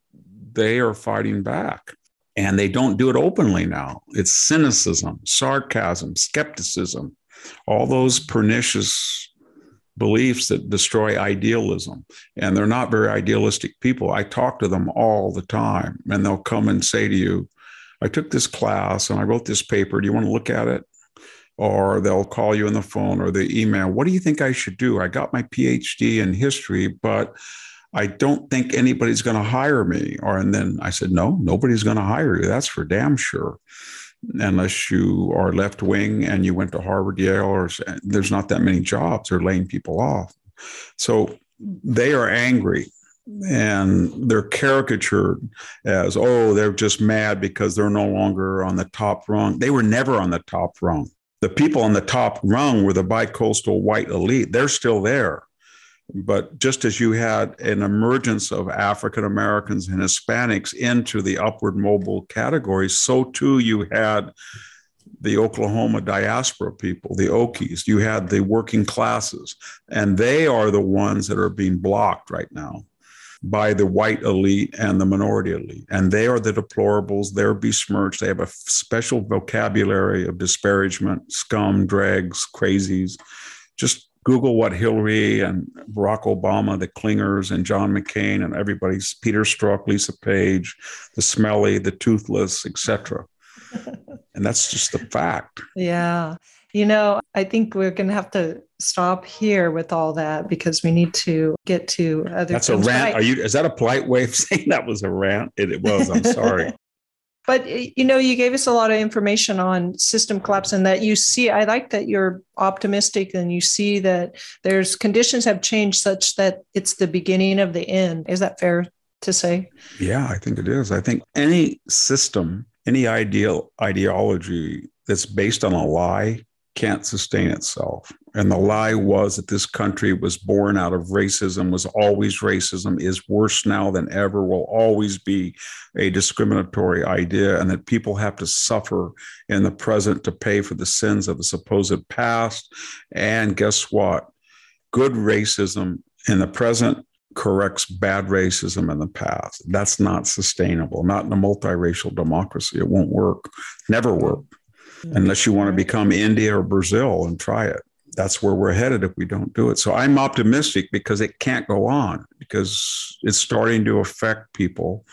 they are fighting back and they don't do it openly now. It's cynicism, sarcasm, skepticism, all those pernicious beliefs that destroy idealism. And they're not very idealistic people. I talk to them all the time, and they'll come and say to you, I took this class and I wrote this paper. Do you want to look at it? Or they'll call you on the phone or the email. What do you think I should do? I got my PhD in history, but I don't think anybody's going to hire me. Or and then I said, no, nobody's going to hire you. That's for damn sure unless you are left wing and you went to Harvard, Yale, or there's not that many jobs. They're laying people off. So they are angry and they're caricatured as, oh, they're just mad because they're no longer on the top rung. They were never on the top rung. The people on the top rung were the bicoastal white elite. They're still there. But just as you had an emergence of African Americans and Hispanics into the upward mobile categories, so too you had the Oklahoma diaspora people, the Okies. You had the working classes, and they are the ones that are being blocked right now by the white elite and the minority elite. And they are the deplorables. They're besmirched. They have a special vocabulary of disparagement, scum, dregs, crazies, just Google what Hillary and Barack Obama, the clingers, and John McCain and everybody's Peter Strzok, Lisa Page, the smelly, the toothless, etc. and that's just the fact. Yeah. You know, I think we're going to have to stop here with all that because we need to get to other. That's a rant. Are you? Is that a polite way of saying that was a rant? It, it was. I'm sorry. But you know, you gave us a lot of information on system collapse, and that you see. I like that you're optimistic, and you see that there's conditions have changed such that it's the beginning of the end. Is that fair to say? Yeah, I think it is. I think any system, any ideal ideology that's based on a lie can't sustain itself. And the lie was that this country was born out of racism, was always racism, is worse now than ever, will always be a discriminatory idea, and that people have to suffer in the present to pay for the sins of the supposed past. And guess what? Good racism in the present corrects bad racism in the past. That's not sustainable, not in a multiracial democracy. It won't work, never work mm-hmm. unless you want to become India or Brazil and try it. That's where we're headed if we don't do it. So I'm optimistic because it can't go on because it's starting to affect people.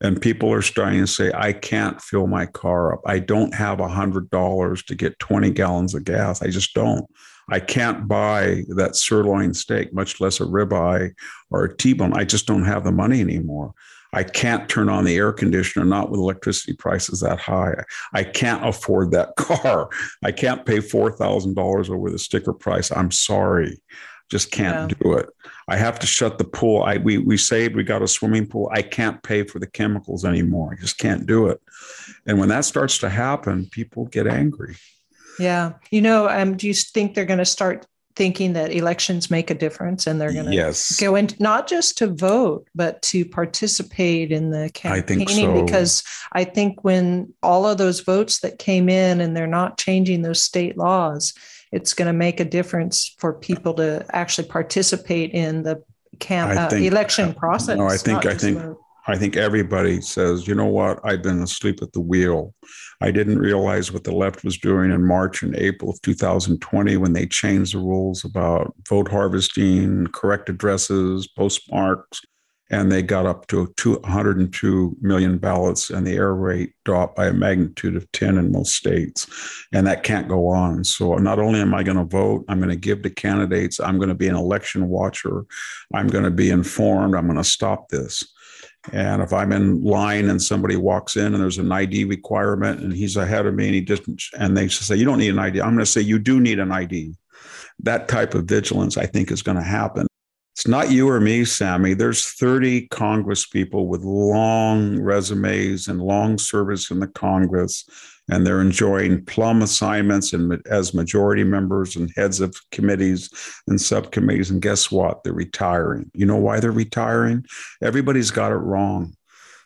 And people are starting to say, I can't fill my car up. I don't have a $100 to get 20 gallons of gas. I just don't. I can't buy that sirloin steak, much less a ribeye or a T bone. I just don't have the money anymore. I can't turn on the air conditioner, not with electricity prices that high. I can't afford that car. I can't pay $4,000 over the sticker price. I'm sorry. Just can't yeah. do it. I have to shut the pool. I we we saved, we got a swimming pool. I can't pay for the chemicals anymore. I just can't do it. And when that starts to happen, people get angry. Yeah. You know, um, do you think they're going to start thinking that elections make a difference and they're going to yes. go in not just to vote but to participate in the campaigning so. because i think when all of those votes that came in and they're not changing those state laws it's going to make a difference for people to actually participate in the camp uh, election process no i think i think vote. I think everybody says, you know what, I've been asleep at the wheel. I didn't realize what the left was doing in March and April of 2020 when they changed the rules about vote harvesting, correct addresses, postmarks, and they got up to 202 million ballots, and the error rate dropped by a magnitude of 10 in most states. And that can't go on. So, not only am I going to vote, I'm going to give to candidates, I'm going to be an election watcher, I'm going to be informed, I'm going to stop this. And if I'm in line and somebody walks in and there's an ID requirement and he's ahead of me and he doesn't, and they say, you don't need an ID, I'm going to say, you do need an ID. That type of vigilance, I think, is going to happen. It's not you or me, Sami. There's 30 Congress people with long resumes and long service in the Congress, and they're enjoying plum assignments and as majority members and heads of committees and subcommittees. And guess what? They're retiring. You know why they're retiring? Everybody's got it wrong.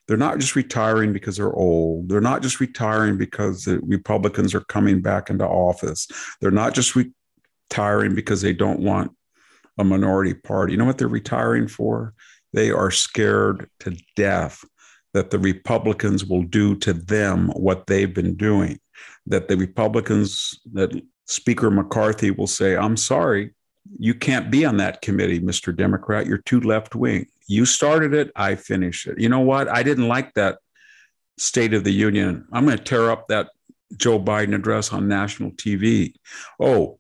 They're not just retiring because they're old. They're not just retiring because the Republicans are coming back into office. They're not just retiring because they don't want a minority party. You know what they're retiring for? They are scared to death that the Republicans will do to them what they've been doing. That the Republicans, that Speaker McCarthy will say, I'm sorry, you can't be on that committee, Mr. Democrat. You're too left wing. You started it, I finished it. You know what? I didn't like that State of the Union. I'm going to tear up that Joe Biden address on national TV. Oh,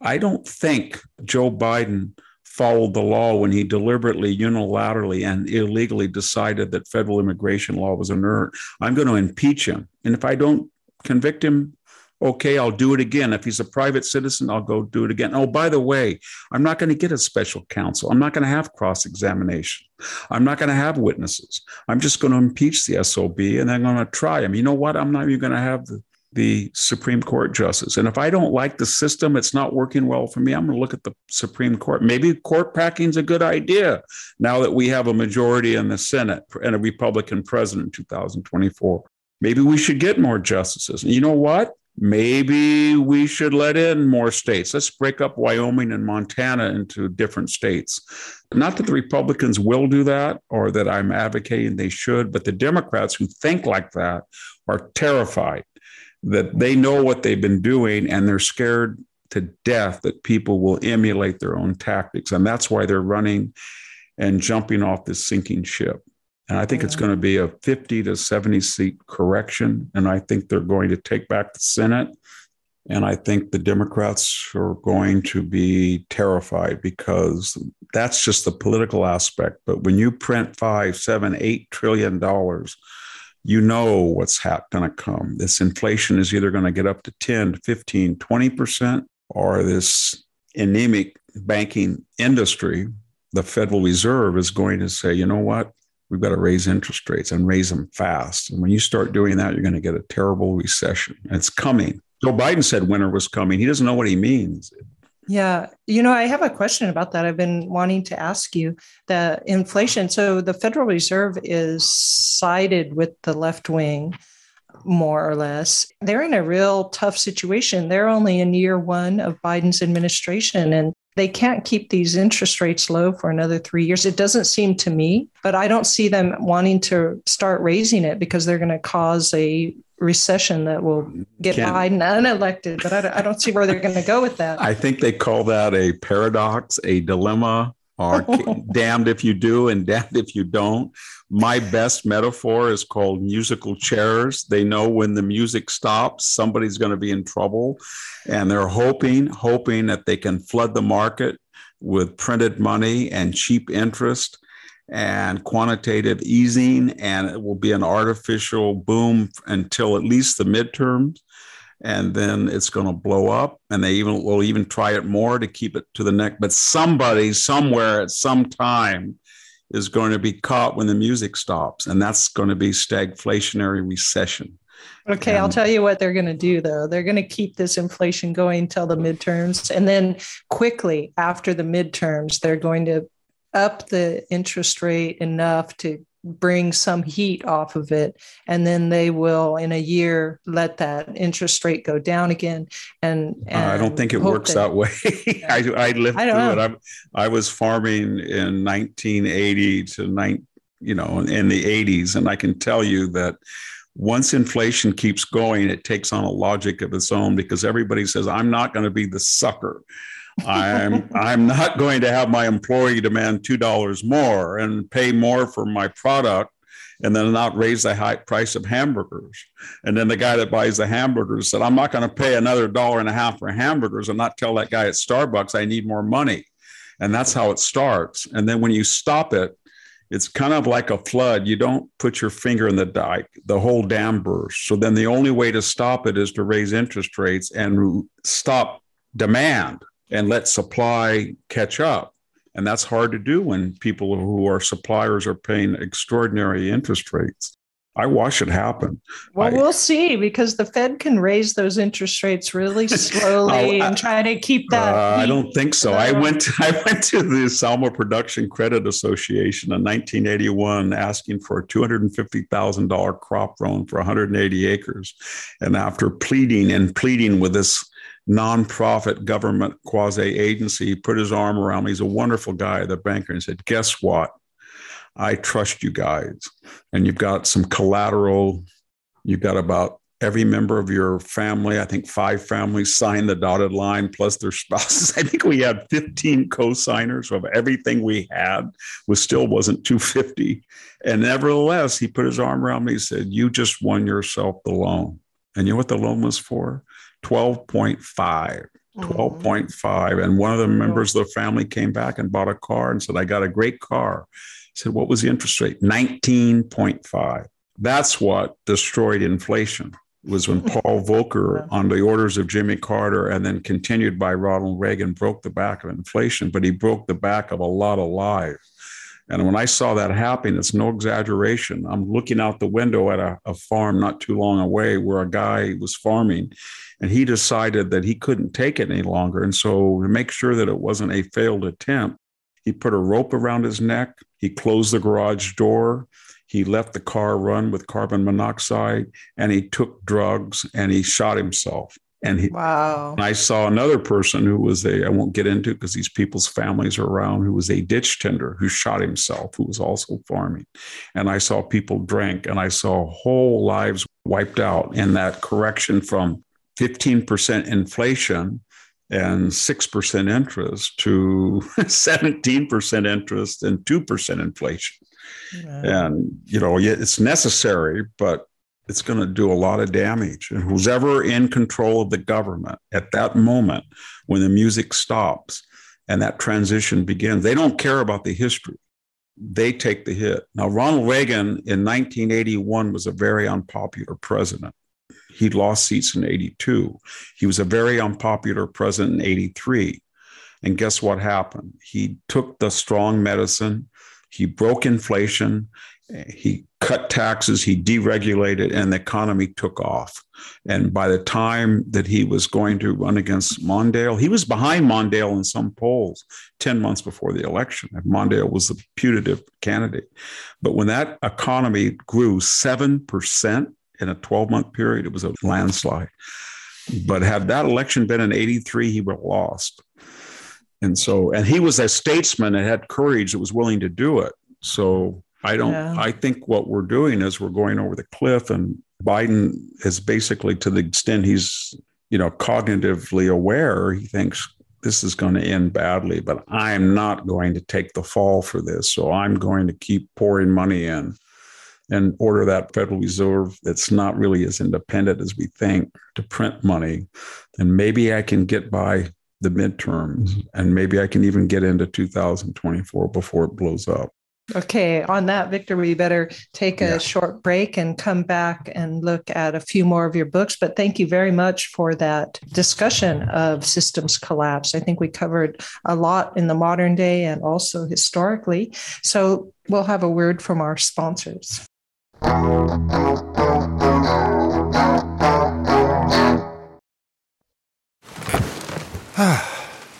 I don't think Joe Biden followed the law when he deliberately, unilaterally, and illegally decided that federal immigration law was inert. I'm going to impeach him. And if I don't convict him, okay, I'll do it again. If he's a private citizen, I'll go do it again. Oh, by the way, I'm not going to get a special counsel. I'm not going to have cross examination. I'm not going to have witnesses. I'm just going to impeach the SOB and I'm going to try him. You know what? I'm not even going to have the the Supreme Court justice. And if I don't like the system, it's not working well for me, I'm going to look at the Supreme Court. Maybe court packing is a good idea now that we have a majority in the Senate and a Republican president in 2024. Maybe we should get more justices. And you know what? Maybe we should let in more states. Let's break up Wyoming and Montana into different states. Not that the Republicans will do that or that I'm advocating they should, but the Democrats who think like that are terrified that they know what they've been doing and they're scared to death that people will emulate their own tactics. And that's why they're running and jumping off this sinking ship. And I think it's mm-hmm. going to be a 50 to 70 seat correction. And I think they're going to take back the Senate. And I think the Democrats are going to be terrified because that's just the political aspect. But when you print five, seven, eight trillion dollars, you know what's going to come. This inflation is either going to get up to 10, 15, 20%, or this anemic banking industry, the Federal Reserve is going to say, you know what? We've got to raise interest rates and raise them fast. And when you start doing that, you're going to get a terrible recession. It's coming. Joe Biden said winter was coming. He doesn't know what he means. Yeah. You know, I have a question about that. I've been wanting to ask you the inflation. So the Federal Reserve is sided with the left wing, more or less. They're in a real tough situation. They're only in year one of Biden's administration, and they can't keep these interest rates low for another three years. It doesn't seem to me, but I don't see them wanting to start raising it because they're going to cause a recession that will get Can, Biden unelected. But I don't, I don't see where they're going to go with that. I think they call that a paradox, a dilemma, or damned if you do and damned if you don't. My best metaphor is called musical chairs. They know when the music stops, somebody's going to be in trouble. And they're hoping, hoping that they can flood the market with printed money and cheap interest and quantitative easing, and it will be an artificial boom until at least the midterms. And then it's going to blow up, and they even will even try it more to keep it to the neck. But somebody somewhere at some time is going to be caught when the music stops, and that's going to be stagflationary recession. Okay, I'll tell you what they're going to do though. They're going to keep this inflation going till the midterms. And then quickly after the midterms, they're going to up the interest rate enough to bring some heat off of it and then they will in a year let that interest rate go down again and, and i don't think it works that, that way I, I lived I through know. it I'm, i was farming in 1980 to 19 you know, in, in the 80s. And I can tell you that once inflation keeps going, it takes on a logic of its own because everybody says, I'm not going to be the sucker. I'm I'm not going to have my employee demand two dollars more and pay more for my product and then not raise the high price of hamburgers. And then the guy that buys the hamburgers said, I'm not going to pay another dollar and a half for hamburgers and not tell that guy at Starbucks I need more money. And that's how it starts. And then when you stop it, it's kind of like a flood. You don't put your finger in the dike, the whole dam bursts. So then the only way to stop it is to raise interest rates and stop demand and let supply catch up. And that's hard to do when people who are suppliers are paying extraordinary interest rates. I watch it happen. Well, I, we'll see because the Fed can raise those interest rates really slowly I, and try to keep that. Uh, I don't think so. I went. To, I went to the Salmo Production Credit Association in 1981, asking for a two hundred and fifty thousand dollar crop loan for 180 acres, and after pleading and pleading with this nonprofit government quasi agency. He put his arm around me. He's a wonderful guy, the banker, and said, Guess what? I trust you guys. And you've got some collateral. You've got about every member of your family, I think five families signed the dotted line plus their spouses. I think we had 15 co-signers of everything we had, was still wasn't 250. And nevertheless, he put his arm around me. He said, You just won yourself the loan. And you know what the loan was for? 12.5. 12.5. Mm-hmm. And one of the members of the family came back and bought a car and said, I got a great car. I said, What was the interest rate? 19.5. That's what destroyed inflation was when Paul Volcker, on the orders of Jimmy Carter and then continued by Ronald Reagan, broke the back of inflation, but he broke the back of a lot of lives. And when I saw that happen, it's no exaggeration. I'm looking out the window at a, a farm not too long away where a guy was farming and he decided that he couldn't take it any longer. And so, to make sure that it wasn't a failed attempt, he put a rope around his neck, he closed the garage door, he left the car run with carbon monoxide, and he took drugs and he shot himself. And he, wow. I saw another person who was a, I won't get into because these people's families are around, who was a ditch tender who shot himself, who was also farming. And I saw people drink and I saw whole lives wiped out in that correction from 15% inflation and 6% interest to 17% interest and 2% inflation. And, you know, it's necessary, but it's going to do a lot of damage. And who's ever in control of the government at that moment when the music stops and that transition begins, they don't care about the history. They take the hit. Now, Ronald Reagan in 1981 was a very unpopular president. He lost seats in 82. He was a very unpopular president in 83. And guess what happened? He took the strong medicine, he broke inflation, he cut taxes, he deregulated, and the economy took off. And by the time that he was going to run against Mondale, he was behind Mondale in some polls 10 months before the election. And Mondale was the putative candidate. But when that economy grew 7%, in a 12 month period, it was a landslide. But had that election been in 83, he would have lost. And so, and he was a statesman and had courage that was willing to do it. So I don't, yeah. I think what we're doing is we're going over the cliff, and Biden is basically to the extent he's, you know, cognitively aware, he thinks this is going to end badly, but I'm not going to take the fall for this. So I'm going to keep pouring money in and order that Federal Reserve that's not really as independent as we think to print money. And maybe I can get by the midterms mm-hmm. and maybe I can even get into 2024 before it blows up. Okay, on that, Victor, we better take a yeah. short break and come back and look at a few more of your books. But thank you very much for that discussion of systems collapse. I think we covered a lot in the modern day and also historically. So we'll have a word from our sponsors.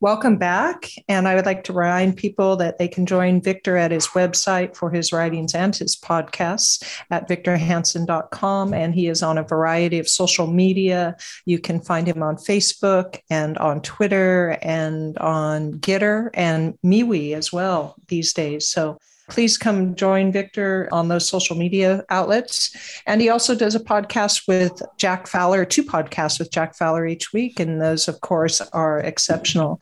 Welcome back. And I would like to remind people that they can join Victor at his website for his writings and his podcasts at victorhanson.com. And he is on a variety of social media. You can find him on Facebook and on Twitter and on Gettr and MeWe as well these days. So please come join Victor on those social media outlets. And he also does a podcast with Jack Fowler, two podcasts with Jack Fowler each week. And those, of course, are exceptional.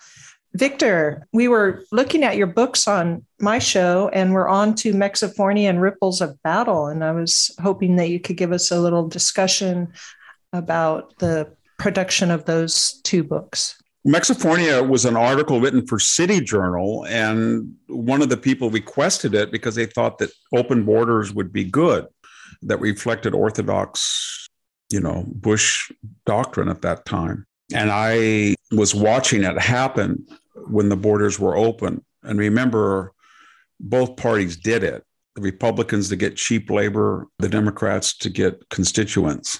Victor, we were looking at your books on my show and we're on to Mexifornia and Ripples of Battle. And I was hoping that you could give us a little discussion about the production of those two books. Mexifornia was an article written for City Journal, and one of the people requested it because they thought that open borders would be good, that reflected Orthodox, you know, Bush doctrine at that time. And I was watching it happen when the borders were open. And remember, both parties did it the Republicans to get cheap labor, the Democrats to get constituents,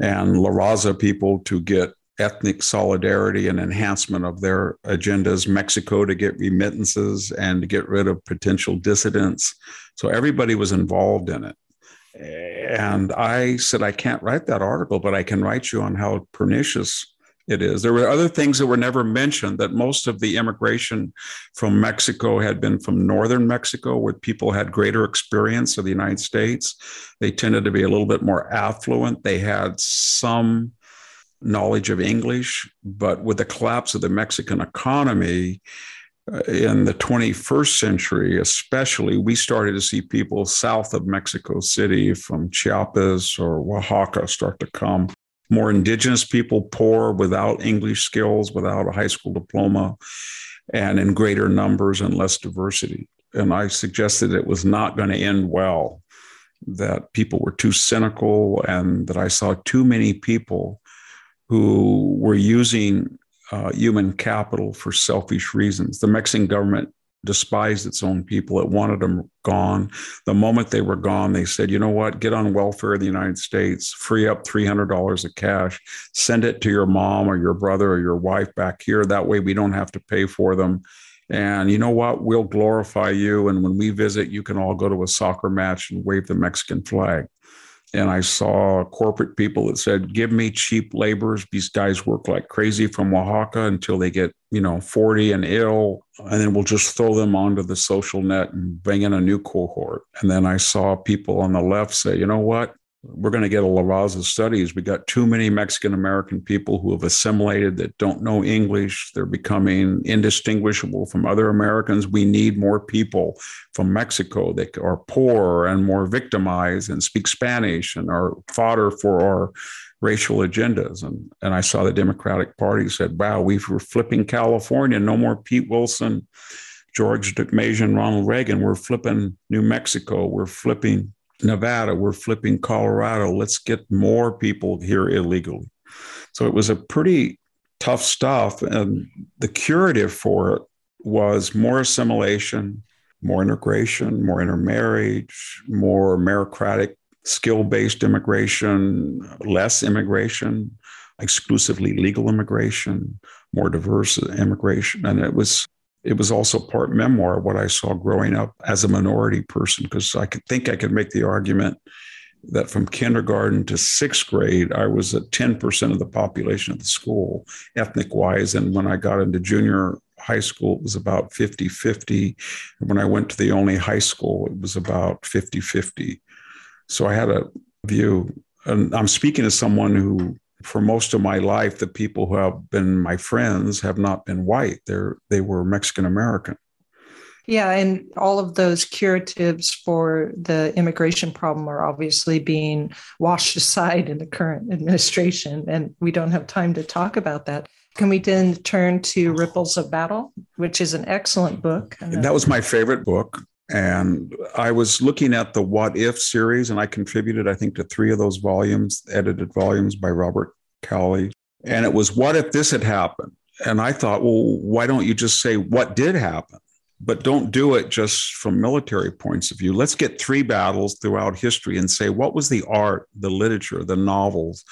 and La Raza people to get ethnic solidarity and enhancement of their agendas, Mexico to get remittances and to get rid of potential dissidents. So everybody was involved in it. And I said, I can't write that article, but I can write you on how pernicious it is. There were other things that were never mentioned that most of the immigration from Mexico had been from northern Mexico, where people had greater experience of the United States. They tended to be a little bit more affluent. They had some knowledge of English, but with the collapse of the Mexican economy uh, in the 21st century, especially, we started to see people south of Mexico City from Chiapas or Oaxaca start to come. More indigenous people, poor, without English skills, without a high school diploma, and in greater numbers and less diversity. And I suggested it was not going to end well, that people were too cynical, and that I saw too many people who were using uh, human capital for selfish reasons. The Mexican government despised its own people. It wanted them gone. The moment they were gone, they said, you know what, get on welfare in the United States, free up $300 of cash, send it to your mom or your brother or your wife back here. That way we don't have to pay for them. And you know what? We'll glorify you. And when we visit, you can all go to a soccer match and wave the Mexican flag and I saw corporate people that said, "Give me cheap laborers. These guys work like crazy from Oaxaca until they get, you know, 40 and ill, and then we'll just throw them onto the social net and bring in a new cohort." And then I saw people on the left say, "You know what? We're going to get a La Raza studies. We got too many Mexican American people who have assimilated that don't know English. They're becoming indistinguishable from other Americans. We need more people from Mexico that are poor and more victimized and speak Spanish and are fodder for our racial agendas. And, and I saw the Democratic Party said, wow, we were flipping California. No more Pete Wilson, George McMason, Ronald Reagan. We're flipping New Mexico. We're flipping Nevada, we're flipping Colorado. Let's get more people here illegally. So it was a pretty tough stuff. And the curative for it was more assimilation, more integration, more intermarriage, more meritocratic, skill based immigration, less immigration, exclusively legal immigration, more diverse immigration. And it was it was also part memoir what I saw growing up as a minority person, because I could think I could make the argument that from kindergarten to sixth grade, I was at 10% of the population of the school, ethnic wise. And when I got into junior high school, it was about 50 50. And when I went to the only high school, it was about 50 50. So I had a view, and I'm speaking as someone who for most of my life, the people who have been my friends have not been white. They're they were Mexican American. Yeah, and all of those curatives for the immigration problem are obviously being washed aside in the current administration, and we don't have time to talk about that. Can we then turn to Ripples of Battle, which is an excellent book? That was my favorite book. And I was looking at the What If series, and I contributed, I think, to three of those volumes, edited volumes by Robert Cowley. And it was, What if this had happened? And I thought, well, why don't you just say what did happen? But don't do it just from military points of view. Let's get three battles throughout history and say, what was the art, the literature, the novels,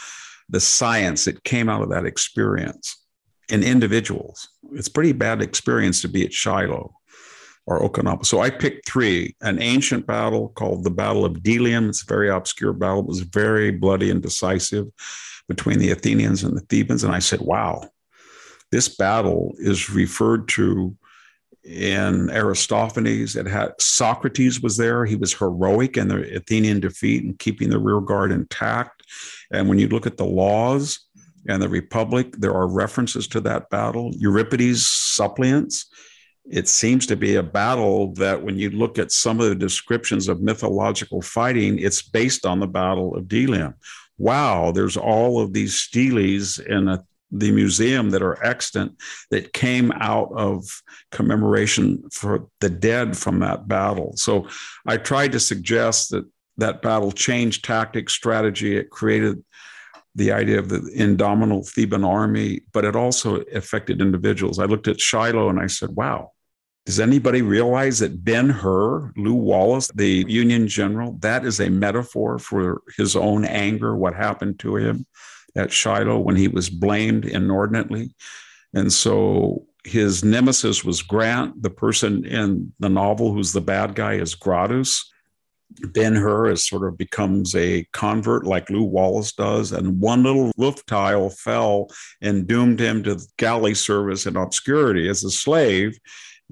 the science that came out of that experience in individuals? It's pretty bad experience to be at Shiloh or Okinawa. So I picked three an ancient battle called the Battle of Delium. It's a very obscure battle. It was very bloody and decisive between the Athenians and the Thebans. And I said, wow, this battle is referred to in Aristophanes. It had Socrates was there. He was heroic in the Athenian defeat and keeping the rear guard intact. And when you look at the laws and the Republic, there are references to that battle. Euripides' suppliants it seems to be a battle that when you look at some of the descriptions of mythological fighting, it's based on the Battle of Delium. Wow, there's all of these steles in a, the museum that are extant that came out of commemoration for the dead from that battle. So I tried to suggest that that battle changed tactics, strategy. It created the idea of the indomitable Theban army, but it also affected individuals. I looked at Shiloh and I said, wow, does anybody realize that Ben Hur, Lew Wallace, the Union general, that is a metaphor for his own anger, what happened to him at Shiloh when he was blamed inordinately? And so his nemesis was Grant. The person in the novel who's the bad guy is Gratus. Ben Hur is sort of becomes a convert like Lew Wallace does, and one little roof tile fell and doomed him to galley service in obscurity as a slave.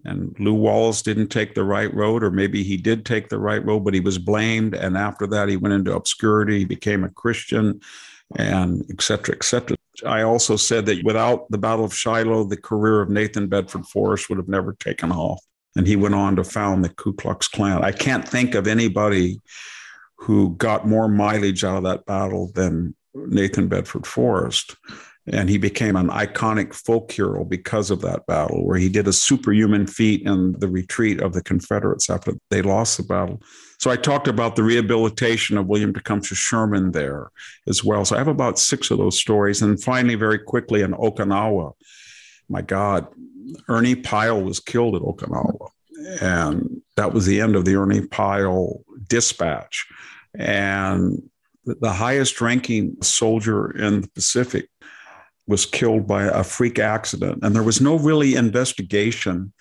And Lew Wallace didn't take the right road, or maybe he did take the right road, but he was blamed. And after that, he went into obscurity, he became a Christian, and et cetera, et cetera. I also said that without the Battle of Shiloh, the career of Nathan Bedford Forrest would have never taken off and he went on to found the Ku Klux Klan. I can't think of anybody who got more mileage out of that battle than Nathan Bedford Forrest. And he became an iconic folk hero because of that battle, where he did a superhuman feat in the retreat of the Confederates after they lost the battle. So I talked about the rehabilitation of William Tecumseh Sherman there as well. So I have about six of those stories. And finally, very quickly, in Okinawa, my God, Ernie Pyle was killed at Okinawa. And that was the end of the Ernie Pyle dispatch. And the highest ranking soldier in the Pacific was killed by a freak accident. And there was no really investigation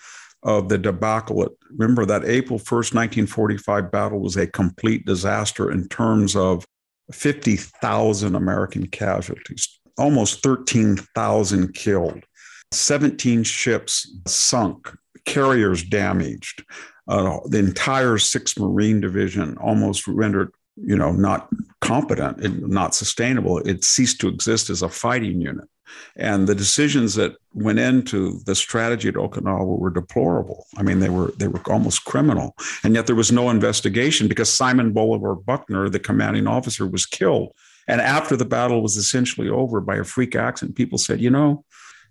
of the debacle. Remember that April 1st, 1945 battle was a complete disaster in terms of 50,000 American casualties, almost 13,000 killed. 17 ships sunk, carriers damaged, uh, the entire 6th Marine Division almost rendered, you know, not competent, and not sustainable. It ceased to exist as a fighting unit. And the decisions that went into the strategy at Okinawa were deplorable. I mean, they were they were almost criminal. And yet there was no investigation because Simon Bolivar Buckner, the commanding officer, was killed. And after the battle was essentially over by a freak accident, people said, you know,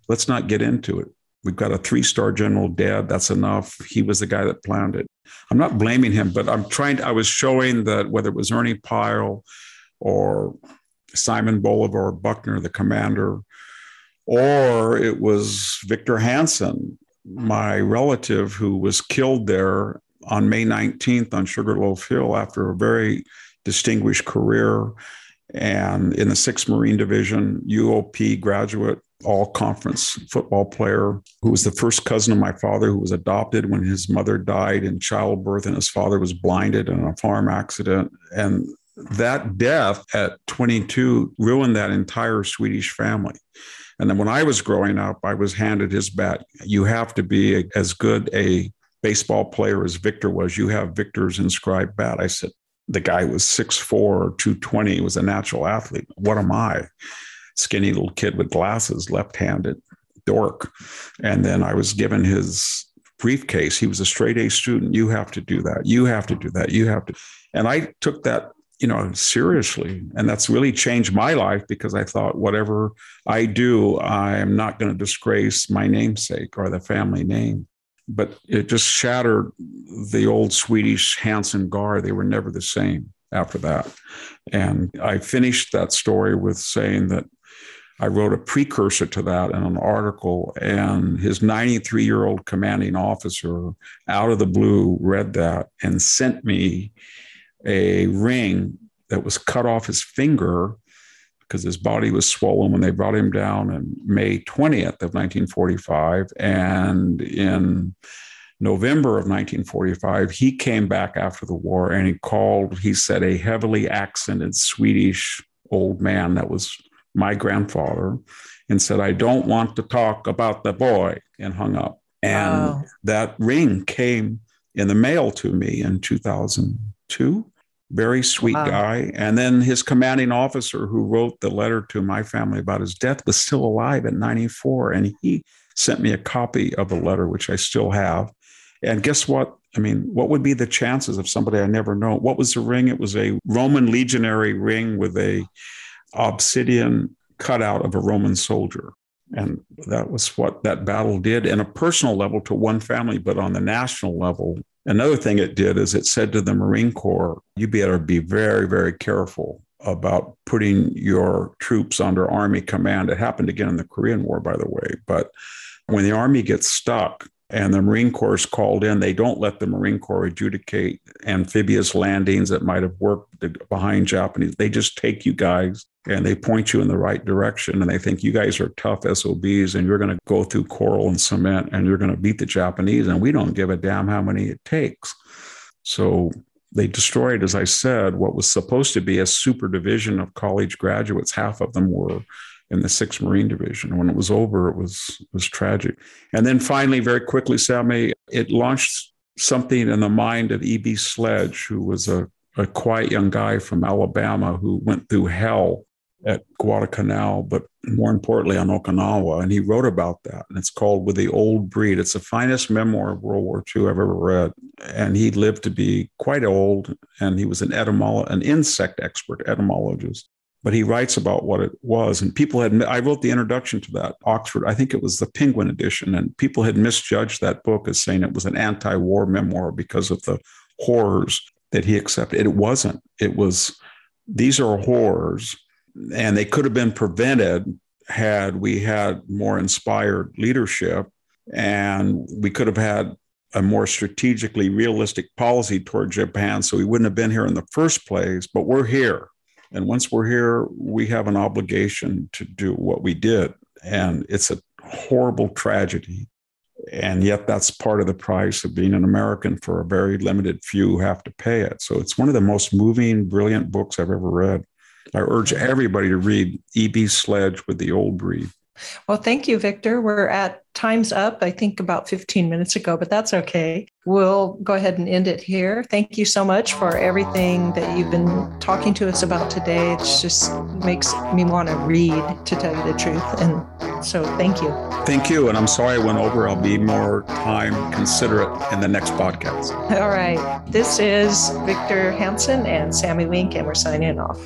let's not get into it. We've got a three star general dead. That's enough. He was the guy that planned it. I'm not blaming him, but I'm trying to, I was showing that whether it was Ernie Pyle or Simon Bolivar Buckner, the commander, or it was Victor Hanson, my relative who was killed there on May 19th on Sugarloaf Hill after a very distinguished career. And in the 6th Marine Division, UOP graduate, all conference football player who was the first cousin of my father who was adopted when his mother died in childbirth and his father was blinded in a farm accident. And that death at 22 ruined that entire Swedish family. And then when I was growing up, I was handed his bat. You have to be as good a baseball player as Victor was. You have Victor's inscribed bat. I said, the guy was 6'4 or 220, he was a natural athlete. What am I? Skinny little kid with glasses, left handed dork. And then I was given his briefcase. He was a straight A student. You have to do that. You have to do that. You have to. And I took that, you know, seriously. And that's really changed my life because I thought whatever I do, I'm not going to disgrace my namesake or the family name. But it just shattered the old Swedish Hanson Gar. They were never the same after that. And I finished that story with saying that I wrote a precursor to that in an article, and his 93 year old commanding officer, out of the blue, read that and sent me a ring that was cut off his finger because his body was swollen when they brought him down on May 20th of 1945. And in November of 1945, he came back after the war and he called, he said, a heavily accented Swedish old man that was my grandfather and said, I don't want to talk about the boy, and hung up. And wow. that ring came in the mail to me in 2002. Very sweet wow. guy. And then his commanding officer, who wrote the letter to my family about his death, was still alive at 94. And he sent me a copy of the letter, which I still have. And guess what? I mean, what would be the chances of somebody I never know? What was the ring? It was a Roman legionary ring with a obsidian cutout of a Roman soldier. And that was what that battle did in a personal level to one family, but on the national level. Another thing it did is it said to the Marine Corps, you better be very, very careful about putting your troops under Army command. It happened again in the Korean War, by the way. But when the Army gets stuck, and the Marine Corps is called in. They don't let the Marine Corps adjudicate amphibious landings that might have worked behind Japanese. They just take you guys and they point you in the right direction and they think you guys are tough SOBs and you're going to go through coral and cement and you're going to beat the Japanese and we don't give a damn how many it takes. So they destroyed, as I said, what was supposed to be a super division of college graduates. Half of them were in the 6th Marine Division. When it was over, it was it was tragic. And then finally, very quickly, Sami, it launched something in the mind of E.B. Sledge, who was a, a quiet young guy from Alabama who went through hell at Guadalcanal, but more importantly on Okinawa. And he wrote about that. And it's called With the Old Breed. It's the finest memoir of World War II I've ever read. And he lived to be quite old. And he was an etymologist, an insect expert etymologist but he writes about what it was. And people had, I wrote the introduction to that Oxford, I think it was the Penguin edition, and people had misjudged that book as saying it was an anti war memoir because of the horrors that he accepted. It wasn't. It was, these are horrors, and they could have been prevented had we had more inspired leadership and we could have had a more strategically realistic policy toward Japan. So we wouldn't have been here in the first place, but we're here and once we're here, we have an obligation to do what we did. And it's a horrible tragedy. And yet, that's part of the price of being an American for a very limited few who have to pay it. So, it's one of the most moving, brilliant books I've ever read. I urge everybody to read E.B. Sledge with the Old Breed. Well, thank you, Victor. We're at time's up, I think about 15 minutes ago, but that's okay. We'll go ahead and end it here. Thank you so much for everything that you've been talking to us about today. It just makes me want to read, to tell you the truth. And so thank you. Thank you. And I'm sorry I went over. I'll be more time considerate in the next podcast. All right. This is Victor Hanson and Sami Winc, and we're signing off.